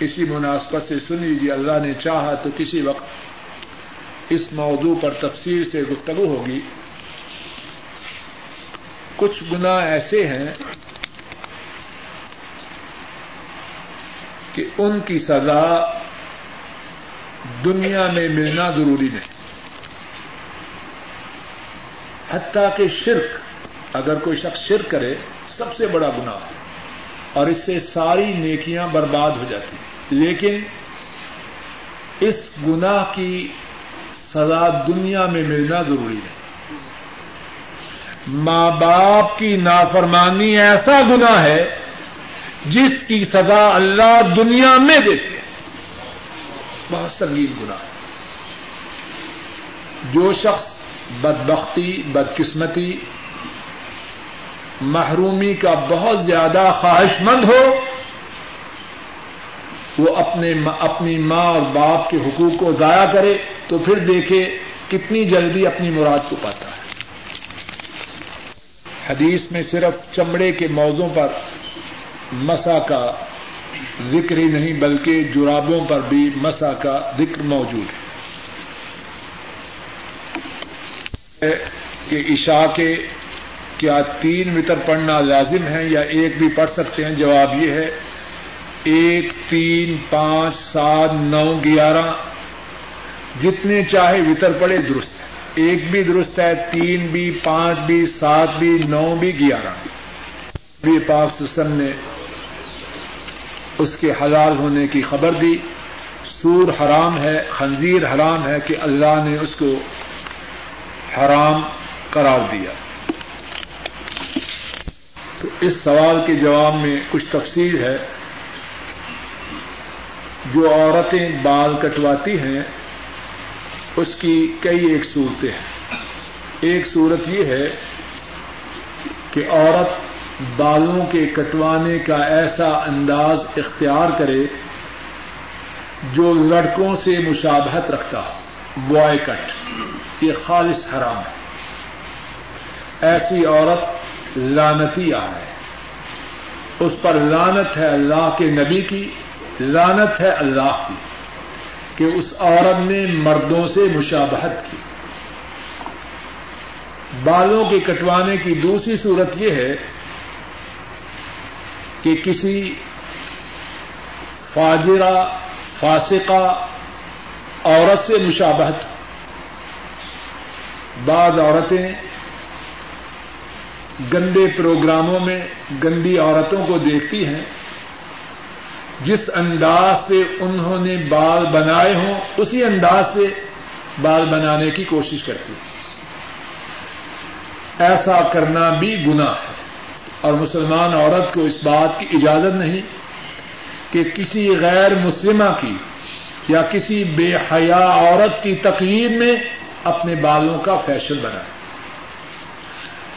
اسی مناسبت سے سن لیجیے اللہ نے چاہا تو کسی وقت اس موضوع پر تفصیل سے گفتگو ہوگی۔ کچھ گنا ایسے ہیں کہ ان کی سزا دنیا میں ملنا ضروری نہیں۔ حتیٰ کہ شرک، اگر کوئی شخص شرک کرے، سب سے بڑا گناہ ہے۔ اور اس سے ساری نیکیاں برباد ہو جاتی ہیں۔ لیکن اس گناہ کی سزا دنیا میں ملنا ضروری ہے۔ ماں باپ کی نافرمانی ایسا گنا ہے جس کی سزا اللہ دنیا میں دیتے ہیں۔ بہت سنگین گنا ہے۔ جو شخص بدبختی، بدقسمتی محرومی کا بہت زیادہ خواہش مند ہو، وہ اپنے اپنی ماں اور باپ کے حقوق کو ضائع کرے تو پھر دیکھے کتنی جلدی اپنی مراد کو پاتا ہے۔ حدیث میں صرف چمڑے کے موضوع پر مسا کا ذکر ہی نہیں، بلکہ جرابوں پر بھی مسا کا ذکر موجود ہے۔ کہ عشاء کے کیا تین وطر پڑھنا لازم ہے یا ایک بھی پڑھ سکتے ہیں؟ جواب یہ ہے، ایک، تین، پانچ، سات، نو، گیارہ، جتنے چاہے وطر پڑے درست ہے۔ ایک بھی درست ہے، تین بھی، پانچ بھی، سات بھی، نو بھی، گیارہ بھی۔ پاک سسن نے اس کے حلال ہونے کی خبر دی۔ سور حرام ہے، خنزیر حرام ہے کہ اللہ نے اس کو حرام قرار دیا۔ تو اس سوال کے جواب میں کچھ تفصیل ہے۔ جو عورتیں بال کٹواتی ہیں، اس کی کئی ایک صورتیں ہیں۔ ایک صورت یہ ہے کہ عورت بالوں کے کٹوانے کا ایسا انداز اختیار کرے جو لڑکوں سے مشابہت رکھتا ہو۔ بوائے کٹ، یہ خالص حرام ہے۔ ایسی عورت لانتی ہے۔ اس پر لانت ہے اللہ کے نبی کی لانت ہے اللہ کی، کہ اس عورت نے مردوں سے مشابہت کی۔ بالوں کے کٹوانے کی دوسری صورت یہ ہے کہ کسی فاجرہ، فاسقہ عورت سے مشابہت۔ بعض عورتیں گندے پروگراموں میں گندی عورتوں کو دیکھتی ہیں۔ جس انداز سے انہوں نے بال بنائے ہوں، اسی انداز سے بال بنانے کی کوشش کرتی ایسا کرنا بھی گنا ہے۔ اور مسلمان عورت کو اس بات کی اجازت نہیں کہ کسی غیر مسلمہ کی یا کسی بے حیا عورت کی تقریر میں اپنے بالوں کا فیشن بنائے۔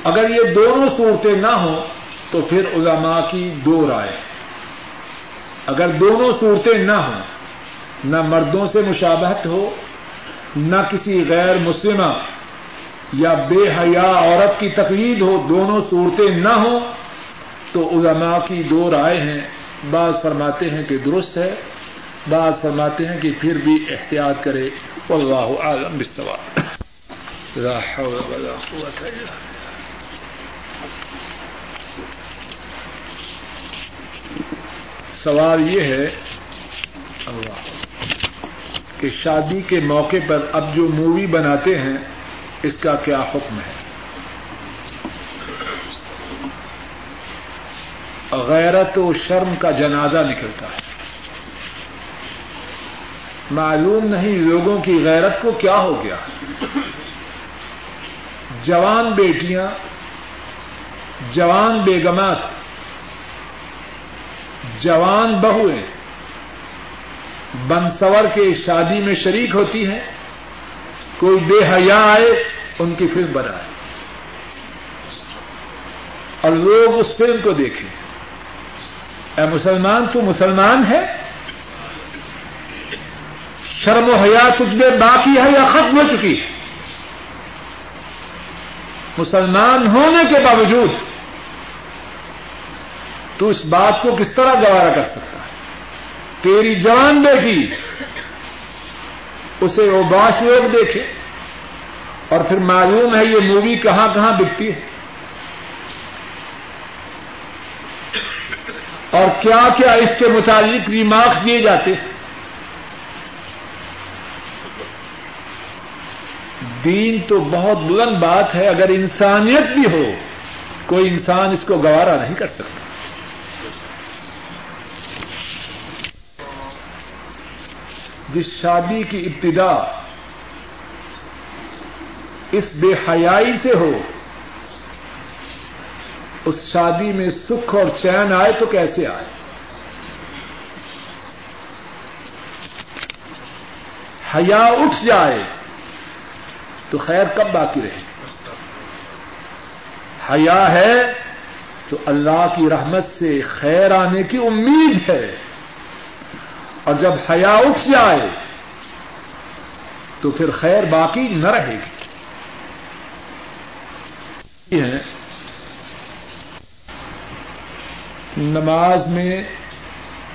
اگر یہ دونوں صورتیں نہ ہوں تو پھر علماء کی دو رائے اگر دونوں صورتیں نہ ہوں، نہ مردوں سے مشابہت ہو، نہ کسی غیر مسلمہ یا بے حیا عورت کی تقلید ہو، دونوں صورتیں نہ ہوں، تو علماء کی دو رائے ہیں۔ بعض فرماتے ہیں کہ درست ہے، بعض فرماتے ہیں کہ پھر بھی احتیاط کرے۔ واللہ عالم بالسواب لا حول ولا قوة الا سوال یہ ہے اللہ کہ شادی کے موقع پر اب جو مووی بناتے ہیں، اس کا کیا حکم ہے؟ غیرت و شرم کا جنازہ نکلتا ہے۔ معلوم نہیں لوگوں کی غیرت کو کیا ہو گیا۔ جوان بیٹیاں، جوان بیگمات جوان بہویں بنسور کے شادی میں شریک ہوتی ہیں۔ کوئی بے حیا آئے، ان کی فلم بنائے۔ اور لوگ اس فلم کو دیکھیں۔ اے مسلمان، تو مسلمان ہے؟ شرم و حیا تجھ میں باقی ہے یا ختم ہو چکی ہے؟ مسلمان ہونے کے باوجود تو اس بات کو کس طرح گوارا کر سکتا ہے؟ تیری جوان بیٹی اسے وہ باش لوگ دیکھے، اور پھر معلوم ہے یہ مووی کہاں کہاں بکتی ہے۔ اور کیا کیا اس کے متعلق ریمارکس دیے جاتے دین تو بہت بلند بات ہے، اگر انسانیت بھی ہو، کوئی انسان اس کو گوارا نہیں کر سکتا۔ جس شادی کی ابتدا اس بے حیائی سے ہو، اس شادی میں سکھ اور چین آئے تو کیسے آئے؟ حیا اٹھ جائے تو خیر کب باقی رہے؟ حیا ہے تو اللہ کی رحمت سے خیر آنے کی امید ہے۔ اور جب حیا اٹھ جائے تو پھر خیر باقی نہ رہے گی۔ ہے۔ نماز میں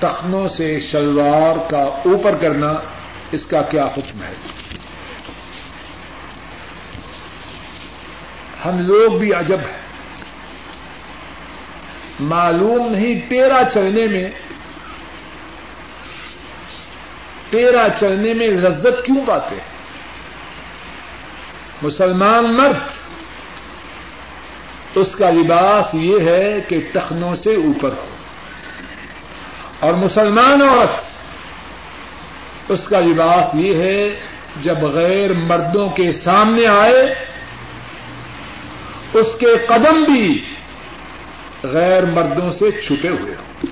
تخنوں سے شلوار کا اوپر کرنا اس کا کیا حکم ہے؟ ہم لوگ بھی عجب ہیں۔ معلوم نہیں ٹیرا چلنے میں ٹیرا چلنے میں لذت کیوں پاتے ہیں؟ مسلمان مرد، اس کا لباس یہ ہے کہ ٹخنوں سے اوپر ہو۔ اور مسلمان عورت، اس کا لباس یہ ہے جب غیر مردوں کے سامنے آئے، اس کے قدم بھی غیر مردوں سے چھپے ہوئے ہوں۔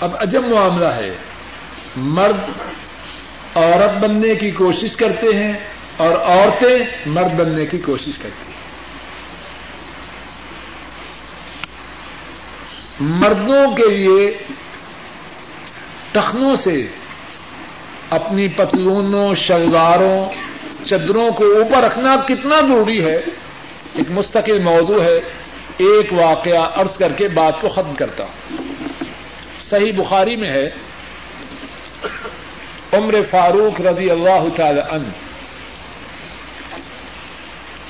اب عجب معاملہ ہے۔ مرد عورت بننے کی کوشش کرتے ہیں اور عورتیں مرد بننے کی کوشش کرتی ہیں۔ مردوں کے لیے ٹخنوں سے اپنی پتلونوں، شلواروں، چدروں کو اوپر رکھنا کتنا ضروری ہے؟ ایک مستقل موضوع ہے۔ ایک واقعہ عرض کر کے بات کو ختم کرتا صحیح بخاری میں ہے۔ عمر فاروق رضی اللہ تعالی عنہ۔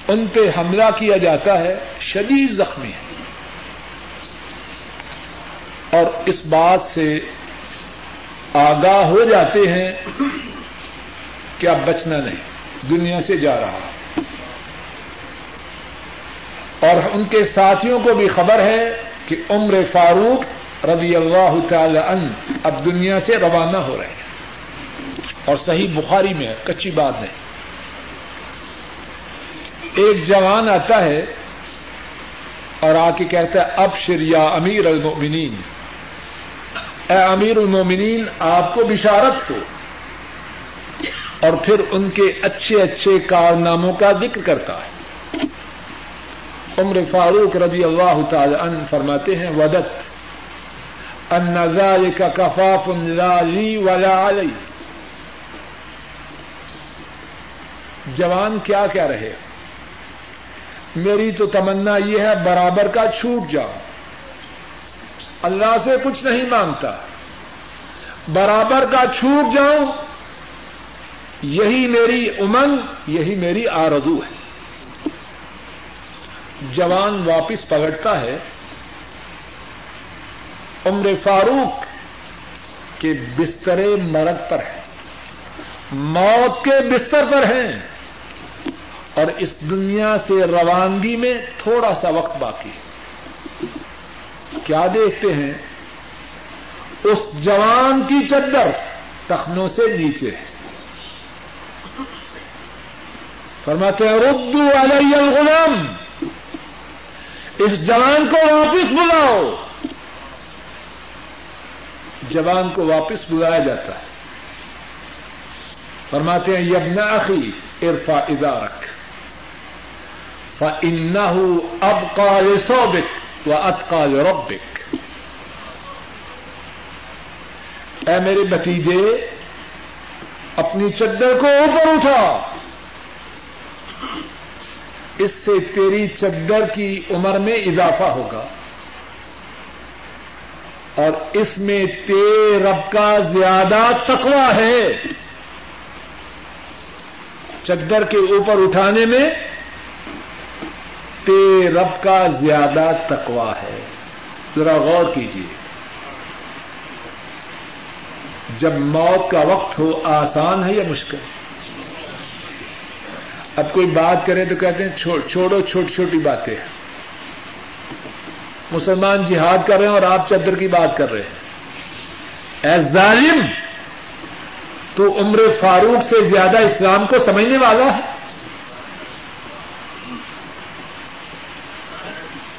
ان پہ حملہ کیا جاتا ہے، شدید زخمی ہے اور اس بات سے آگاہ ہو جاتے ہیں کہ اب بچنا نہیں، دنیا سے جا رہا اور ان کے ساتھیوں کو بھی خبر ہے کہ عمر فاروق رضی اللہ تعالی عنہ اب دنیا سے روانہ ہو رہے ہیں۔ اور صحیح بخاری میں کچی بات ہے۔ ایک جوان آتا ہے اور آ کے کہتا ہے اب شریا امیر المؤمنین۔ اے امیر المومنین آپ کو بشارت ہو۔ اور پھر ان کے اچھے اچھے کارناموں کا ذکر کرتا ہے۔ عمر فاروق رضی اللہ تعالی عنہ فرماتے ہیں، ودت، ان ذلك کا کفاف لی ولا علی۔ جوان کیا کیا رہے؟ میری تو تمنا یہ ہے، برابر کا چھوٹ جاؤ۔ اللہ سے کچھ نہیں مانگتا۔ برابر کا چھوٹ جاؤں یہی میری امنگ، یہی میری آرزو ہے۔ جوان واپس پکڑتا ہے۔ عمر فاروق کے بستر مرد پر ہے موت کے بستر پر ہیں۔ اور اس دنیا سے روانگی میں تھوڑا سا وقت باقی ہے۔ کیا دیکھتے ہیں؟ اس جوان کی چدر تخنوں سے نیچے ہے۔ فرماتے ہیں، ردو علیہ الغلام، اس جوان کو واپس بلاؤ۔ جوان کو واپس بلایا جاتا ہے۔ فرماتے ہیں، یبنا اخی ارفا ادارک۔ فن اب کال سوبک و اتقال ربک اے میرے بتیجے اپنی چدر کو اوپر اٹھا۔ اس سے تیری چدر کی عمر میں اضافہ ہوگا۔ اور اس میں تیرے رب کا زیادہ تقوی ہے۔ چدر کے اوپر اٹھانے میں تیرے رب کا زیادہ تقوی ہے۔ ذرا غور کیجیے جب موت کا وقت ہو، آسان ہے یا مشکل؟ اب کوئی بات کرے تو کہتے ہیں چھوڑو چھوٹی چھوٹی باتیں۔ مسلمان جہاد کر رہے ہیں اور آپ چدر کی بات کر رہے ہیں۔ ایز ظالم، تو عمر فاروق سے زیادہ اسلام کو سمجھنے والا ہے؟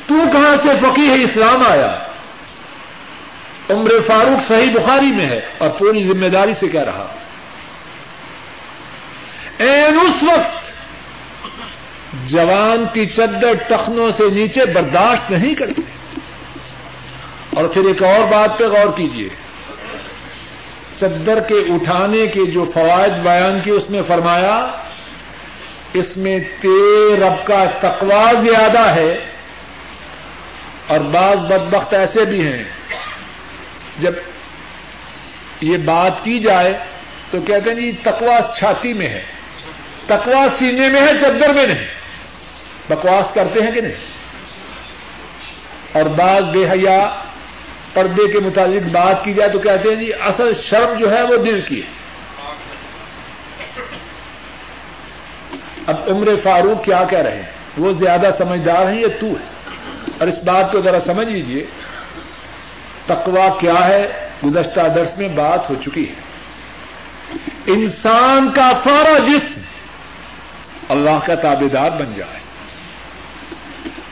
تو کہاں سے فقی ہے اسلام آیا؟ عمر فاروق صحیح بخاری میں ہے اور پوری ذمہ داری سے کہہ رہا این اس وقت جوان کی چدر ٹخنوں سے نیچے برداشت نہیں کرتے اور پھر ایک اور بات پہ غور کیجیے چدر کے اٹھانے کے جو فوائد بیان کی اس میں فرمایا، اس میں تیر رب کا تقوا زیادہ ہے۔ اور بعض بدبخت ایسے بھی ہیں، جب یہ بات کی جائے تو کہتے ہیں جی تکوا چھاتی میں ہے تکوا سینے میں ہے چدر میں نہیں۔ بکواس کرتے ہیں کہ نہیں؟ اور بعض بے حیا پردے کے متعلق بات کی جائے تو کہتے ہیں جی اصل شرم جو ہے وہ دل کی ہے۔ اب عمر فاروق کیا کہہ رہے ہیں؟ وہ زیادہ سمجھدار ہیں یہ تو ہے اور اس بات کو ذرا سمجھ لیجیے تقوا کیا ہے؟ گزشتہ درس میں بات ہو چکی ہے۔ انسان کا سارا جسم اللہ کا تابے دار بن جائے۔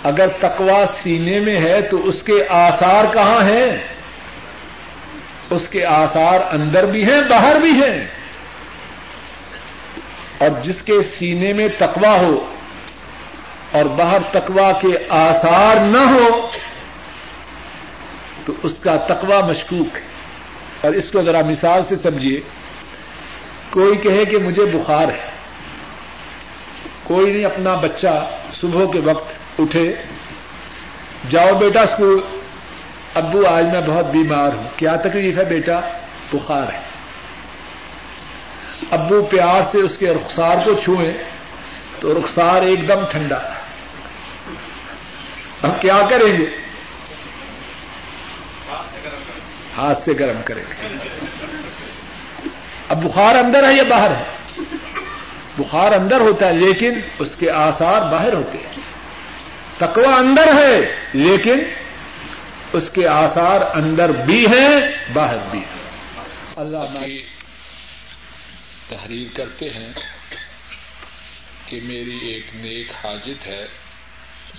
اگر تقوا سینے میں ہے تو اس کے آسار کہاں ہیں؟ اس کے آسار اندر بھی ہیں، باہر بھی ہیں۔ اور جس کے سینے میں تقوا ہو اور باہر تقوا کے آسار نہ ہو تو اس کا تقوا مشکوک ہے۔ اور اس کو ذرا مثال سے سمجھیے۔ کوئی کہے کہ مجھے بخار ہے۔ کوئی نہیں، اپنا بچہ صبح کے وقت اٹھے۔ جاؤ بیٹا اسکول۔ ابو، آج میں بہت بیمار ہوں۔ کیا تکلیف ہے بیٹا؟ بخار ہے۔ ابو پیار سے اس کے رخسار کو چھوئیں تو رخسار ایک دم ٹھنڈا۔ اب کیا کریں گے؟ ہاتھ سے گرم کرے گا اب بخار اندر ہے یا باہر ہے؟ بخار اندر ہوتا ہے لیکن اس کے آسار باہر ہوتے ہیں۔ تکوا اندر ہے لیکن اس کے آسار اندر بھی ہیں، باہر بھی ہیں۔ اللہ تحریر کرتے ہیں کہ میری ایک نیک حاجت ہے۔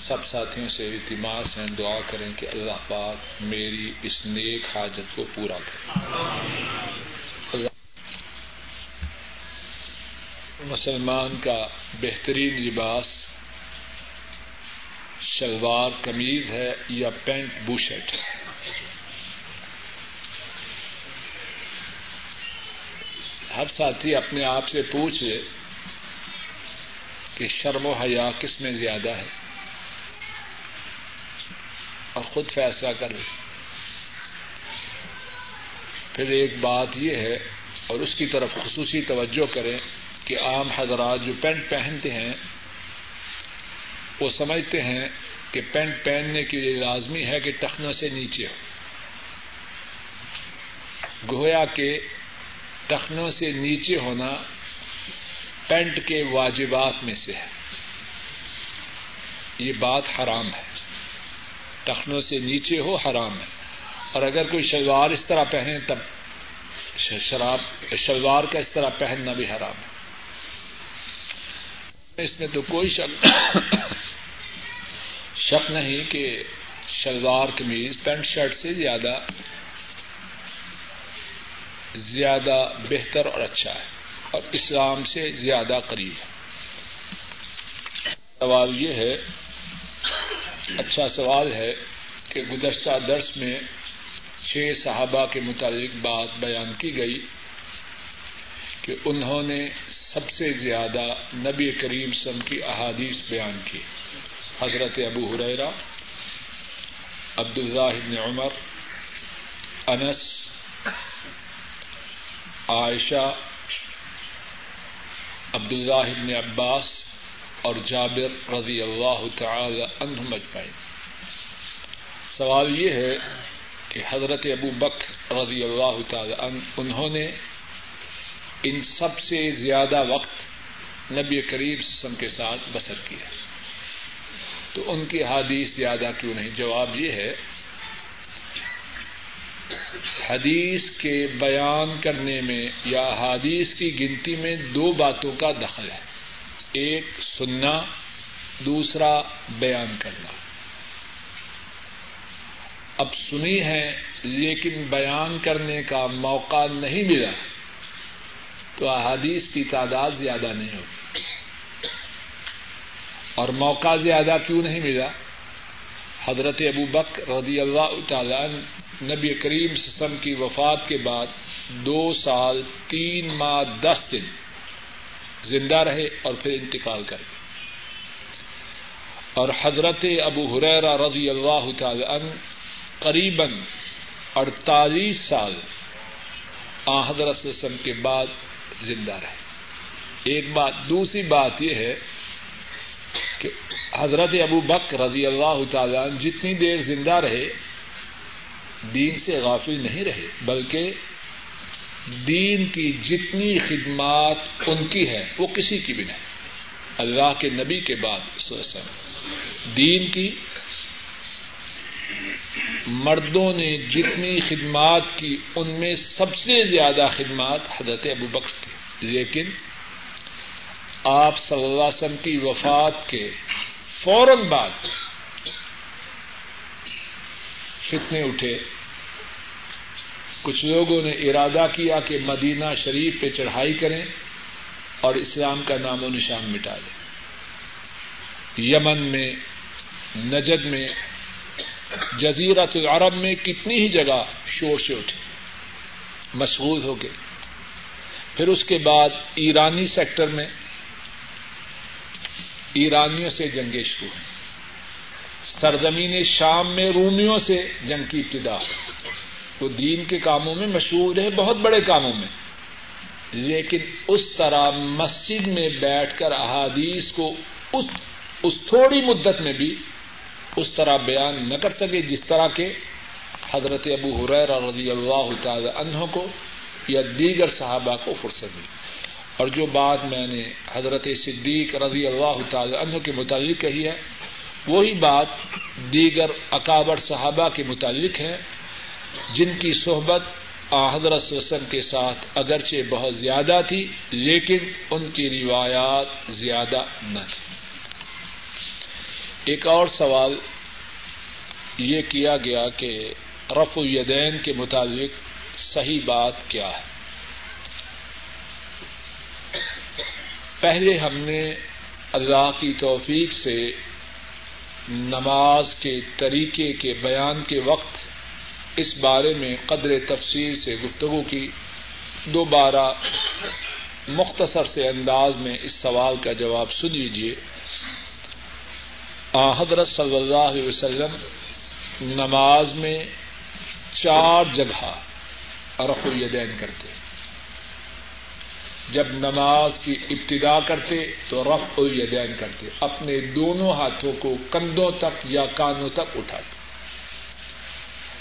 سب ساتھیوں سے التماس ہیں، دعا کریں کہ اللہ پاک میری اس نیک حاجت کو پورا کرے۔ مسلمان کا بہترین لباس شلوار کمیز ہے یا پینٹ بوشٹ ہر ساتھی اپنے آپ سے پوچھے کہ شرم و حیا کس میں زیادہ ہے؟ اور خود فیصلہ کرے پھر ایک بات یہ ہے اور اس کی طرف خصوصی توجہ کریں کہ عام حضرات جو پینٹ پہنتے ہیں، وہ سمجھتے ہیں کہ پینٹ پہننے کے لیے لازمی ہے کہ ٹخنوں سے نیچے ہو۔ گویا کے ٹخنوں سے نیچے ہونا پینٹ کے واجبات میں سے ہے۔ یہ بات حرام ہے۔ ٹخنوں سے نیچے ہو، حرام ہے۔ اور اگر کوئی شلوار اس طرح پہنے، تب شراب شلوار کا اس طرح پہننا بھی حرام ہے۔ اس میں تو کوئی شک شک نہیں کہ شلوار قمیض، پینٹ شرٹ سے زیادہ زیادہ بہتر اور اچھا ہے۔ اور اسلام سے زیادہ قریب ہے۔ سوال یہ ہے اچھا سوال ہے کہ گزشتہ درس میں چھ صحابہ کے متعلق بات بیان کی گئی کہ انہوں نے سب سے زیادہ نبی کریم سم کی احادیث بیان کی۔ حضرت ابو حریرا عبد بن عمر، انس، عائشہ عبد بن عباس اور جابر رضی اللہ تعالی عنہم اجمعین سوال یہ ہے کہ حضرت ابو بک رضی اللہ تعالی انہوں نے ان سب سے زیادہ وقت نبی قریب سسم کے ساتھ بسر کیا تو ان کی حادیث زیادہ کیوں نہیں؟ جواب یہ ہے، حدیث کے بیان کرنے میں یا حادیث کی گنتی میں دو باتوں کا دخل ہے۔ ایک سننا، دوسرا بیان کرنا۔ اب سنی ہے، لیکن بیان کرنے کا موقع نہیں ملا، تو احادیث کی تعداد زیادہ نہیں ہوتی اور موقع زیادہ کیوں نہیں ملا؟ حضرت ابو بک رضی اللہ تعالی نبی کریم سسم کی وفات کے بعد دو سال، تین ماہ، دس دن زندہ رہے اور پھر انتقال کر گئے اور حضرت ابو حریرا رضی اللہ تعالی عنہ قریب اڑتالیس سال آ حضرت وسلم کے بعد زندہ رہے۔ ایک بات، دوسری بات یہ ہے کہ حضرت ابو بک رضی اللہ تعالیٰ جتنی دیر زندہ رہے، دین سے غافل نہیں رہے، بلکہ دین کی جتنی خدمات ان کی ہے، وہ کسی کی بھی نہیں۔ اللہ کے نبی کے بعد دین کی مردوں نے جتنی خدمات کی، ان میں سب سے زیادہ خدمات حضرت ابو بکر کی۔ لیکن آپ صلی اللہ علیہ وسلم کی وفات کے فوراً بعد فتنے اٹھے۔ کچھ لوگوں نے ارادہ کیا کہ مدینہ شریف پہ چڑھائی کریں اور اسلام کا نام و نشان مٹا دیں۔ یمن میں، نجد میں جزیرت العرب میں کتنی ہی جگہ شور سے اٹھے مشغول ہو گئے۔ پھر اس کے بعد ایرانی سیکٹر میں ایرانیوں سے جنگیں شروع ہوئی سرزمین شام میں رومیوں سے جنگ کی ابتدا۔ وہ دین کے کاموں میں مشہور ہے، بہت بڑے کاموں میں۔ لیکن اس طرح مسجد میں بیٹھ کر احادیث کو اس اس تھوڑی مدت میں بھی اس طرح بیان نہ کر سکے جس طرح کے حضرت ابو حریر رضی اللہ تعالی عنہ کو یا دیگر صحابہ کو فرصت دی اور جو بات میں نے حضرت صدیق رضی اللہ تعالی عنہ کے متعلق کہی ہے، وہی بات دیگر اکابر صحابہ کے متعلق ہے۔ جن کی صحبت حضرت وسلم کے ساتھ اگرچہ بہت زیادہ تھی، لیکن ان کی روایات زیادہ نہ تھی۔ ایک اور سوال یہ کیا گیا کہ رف الیدین کے مطابق صحیح بات کیا ہے؟ پہلے ہم نے اللہ کی توفیق سے نماز کے طریقے کے بیان کے وقت اس بارے میں قدر تفصیل سے گفتگو کی۔ دوبارہ مختصر سے انداز میں اس سوال کا جواب سن لیجیے حضرت صلی اللہ علیہ وسلم نماز میں چار جگہ رف الیدین کرتے۔ جب نماز کی ابتدا کرتے تو رف الیدین کرتے۔ اپنے دونوں ہاتھوں کو کندھوں تک یا کانوں تک اٹھاتے۔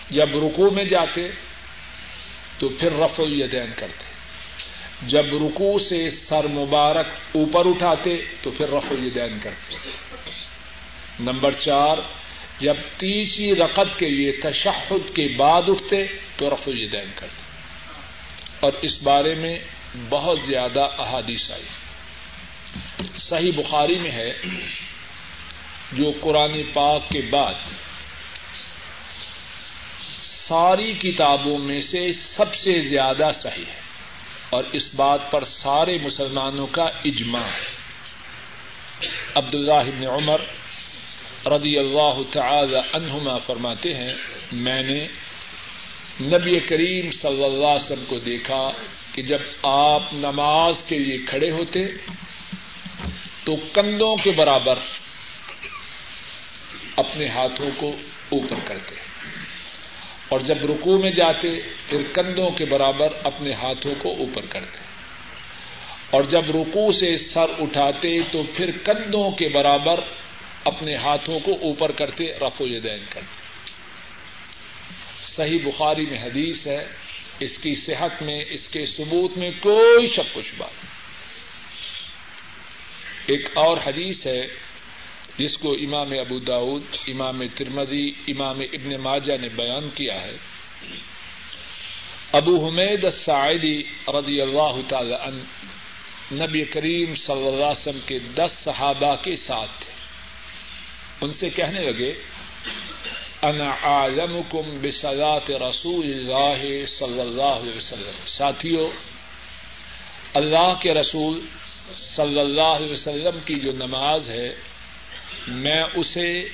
جب رکو میں جاتے تو پھر رف الیدین کرتے۔ جب رکو سے سر مبارک اوپر اٹھاتے تو پھر رف الیدین کرتے۔ نمبر چار، جب تیسری رقط کے لیے تشہد کے بعد اٹھتے تو رف الیدین کرتے۔ اور اس بارے میں بہت زیادہ احادیث آئی۔ صحیح بخاری میں ہے جو قرآن پاک کے بعد ساری کتابوں میں سے سب سے زیادہ صحیح ہے۔ اور اس بات پر سارے مسلمانوں کا اجماع ہے۔ عبد اللہ عمر رضی اللہ تعالی عنہما فرماتے ہیں، میں نے نبی کریم صلی اللہ علیہ وسلم کو دیکھا کہ جب آپ نماز کے لیے کھڑے ہوتے تو کندھوں کے برابر اپنے ہاتھوں کو اوپر کرتے۔ اور جب رکو میں جاتے، پھر کندھوں کے برابر اپنے ہاتھوں کو اوپر کرتے۔ اور جب رکو سے سر اٹھاتے، تو پھر کندھوں کے برابر اپنے ہاتھوں کو اوپر کرتے رفو یدین کرتے۔ صحیح بخاری میں حدیث ہے، اس کی صحت میں، اس کے ثبوت میں کوئی شک کچھ بات ایک اور حدیث ہے جس کو امام ابو داود، امام ترمدی امام ابن ماجہ نے بیان کیا ہے۔ ابو حمید السعیدی رضی اللہ تعالی عنہ نبی کریم صلی اللہ علیہ وسلم کے دس صحابہ کے ساتھ تھے۔ ان سے کہنے لگے، انا عالمکم بصلاة رسول اللہ صلی اللہ علیہ وسلم۔ ساتھیوں اللہ کے رسول صلی اللہ علیہ وسلم کی جو نماز ہے میں اسے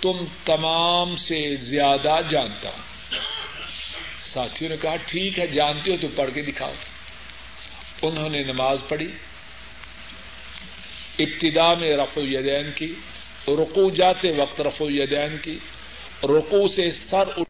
تم تمام سے زیادہ جانتا ہوں۔ ساتھیوں نے کہا، ٹھیک ہے، جانتے ہو تو پڑھ کے دکھاؤ۔ انہوں نے نماز پڑھی۔ ابتدا میں رفع یدین کی رکو جاتے وقت رفع یدین کی رکو سے سر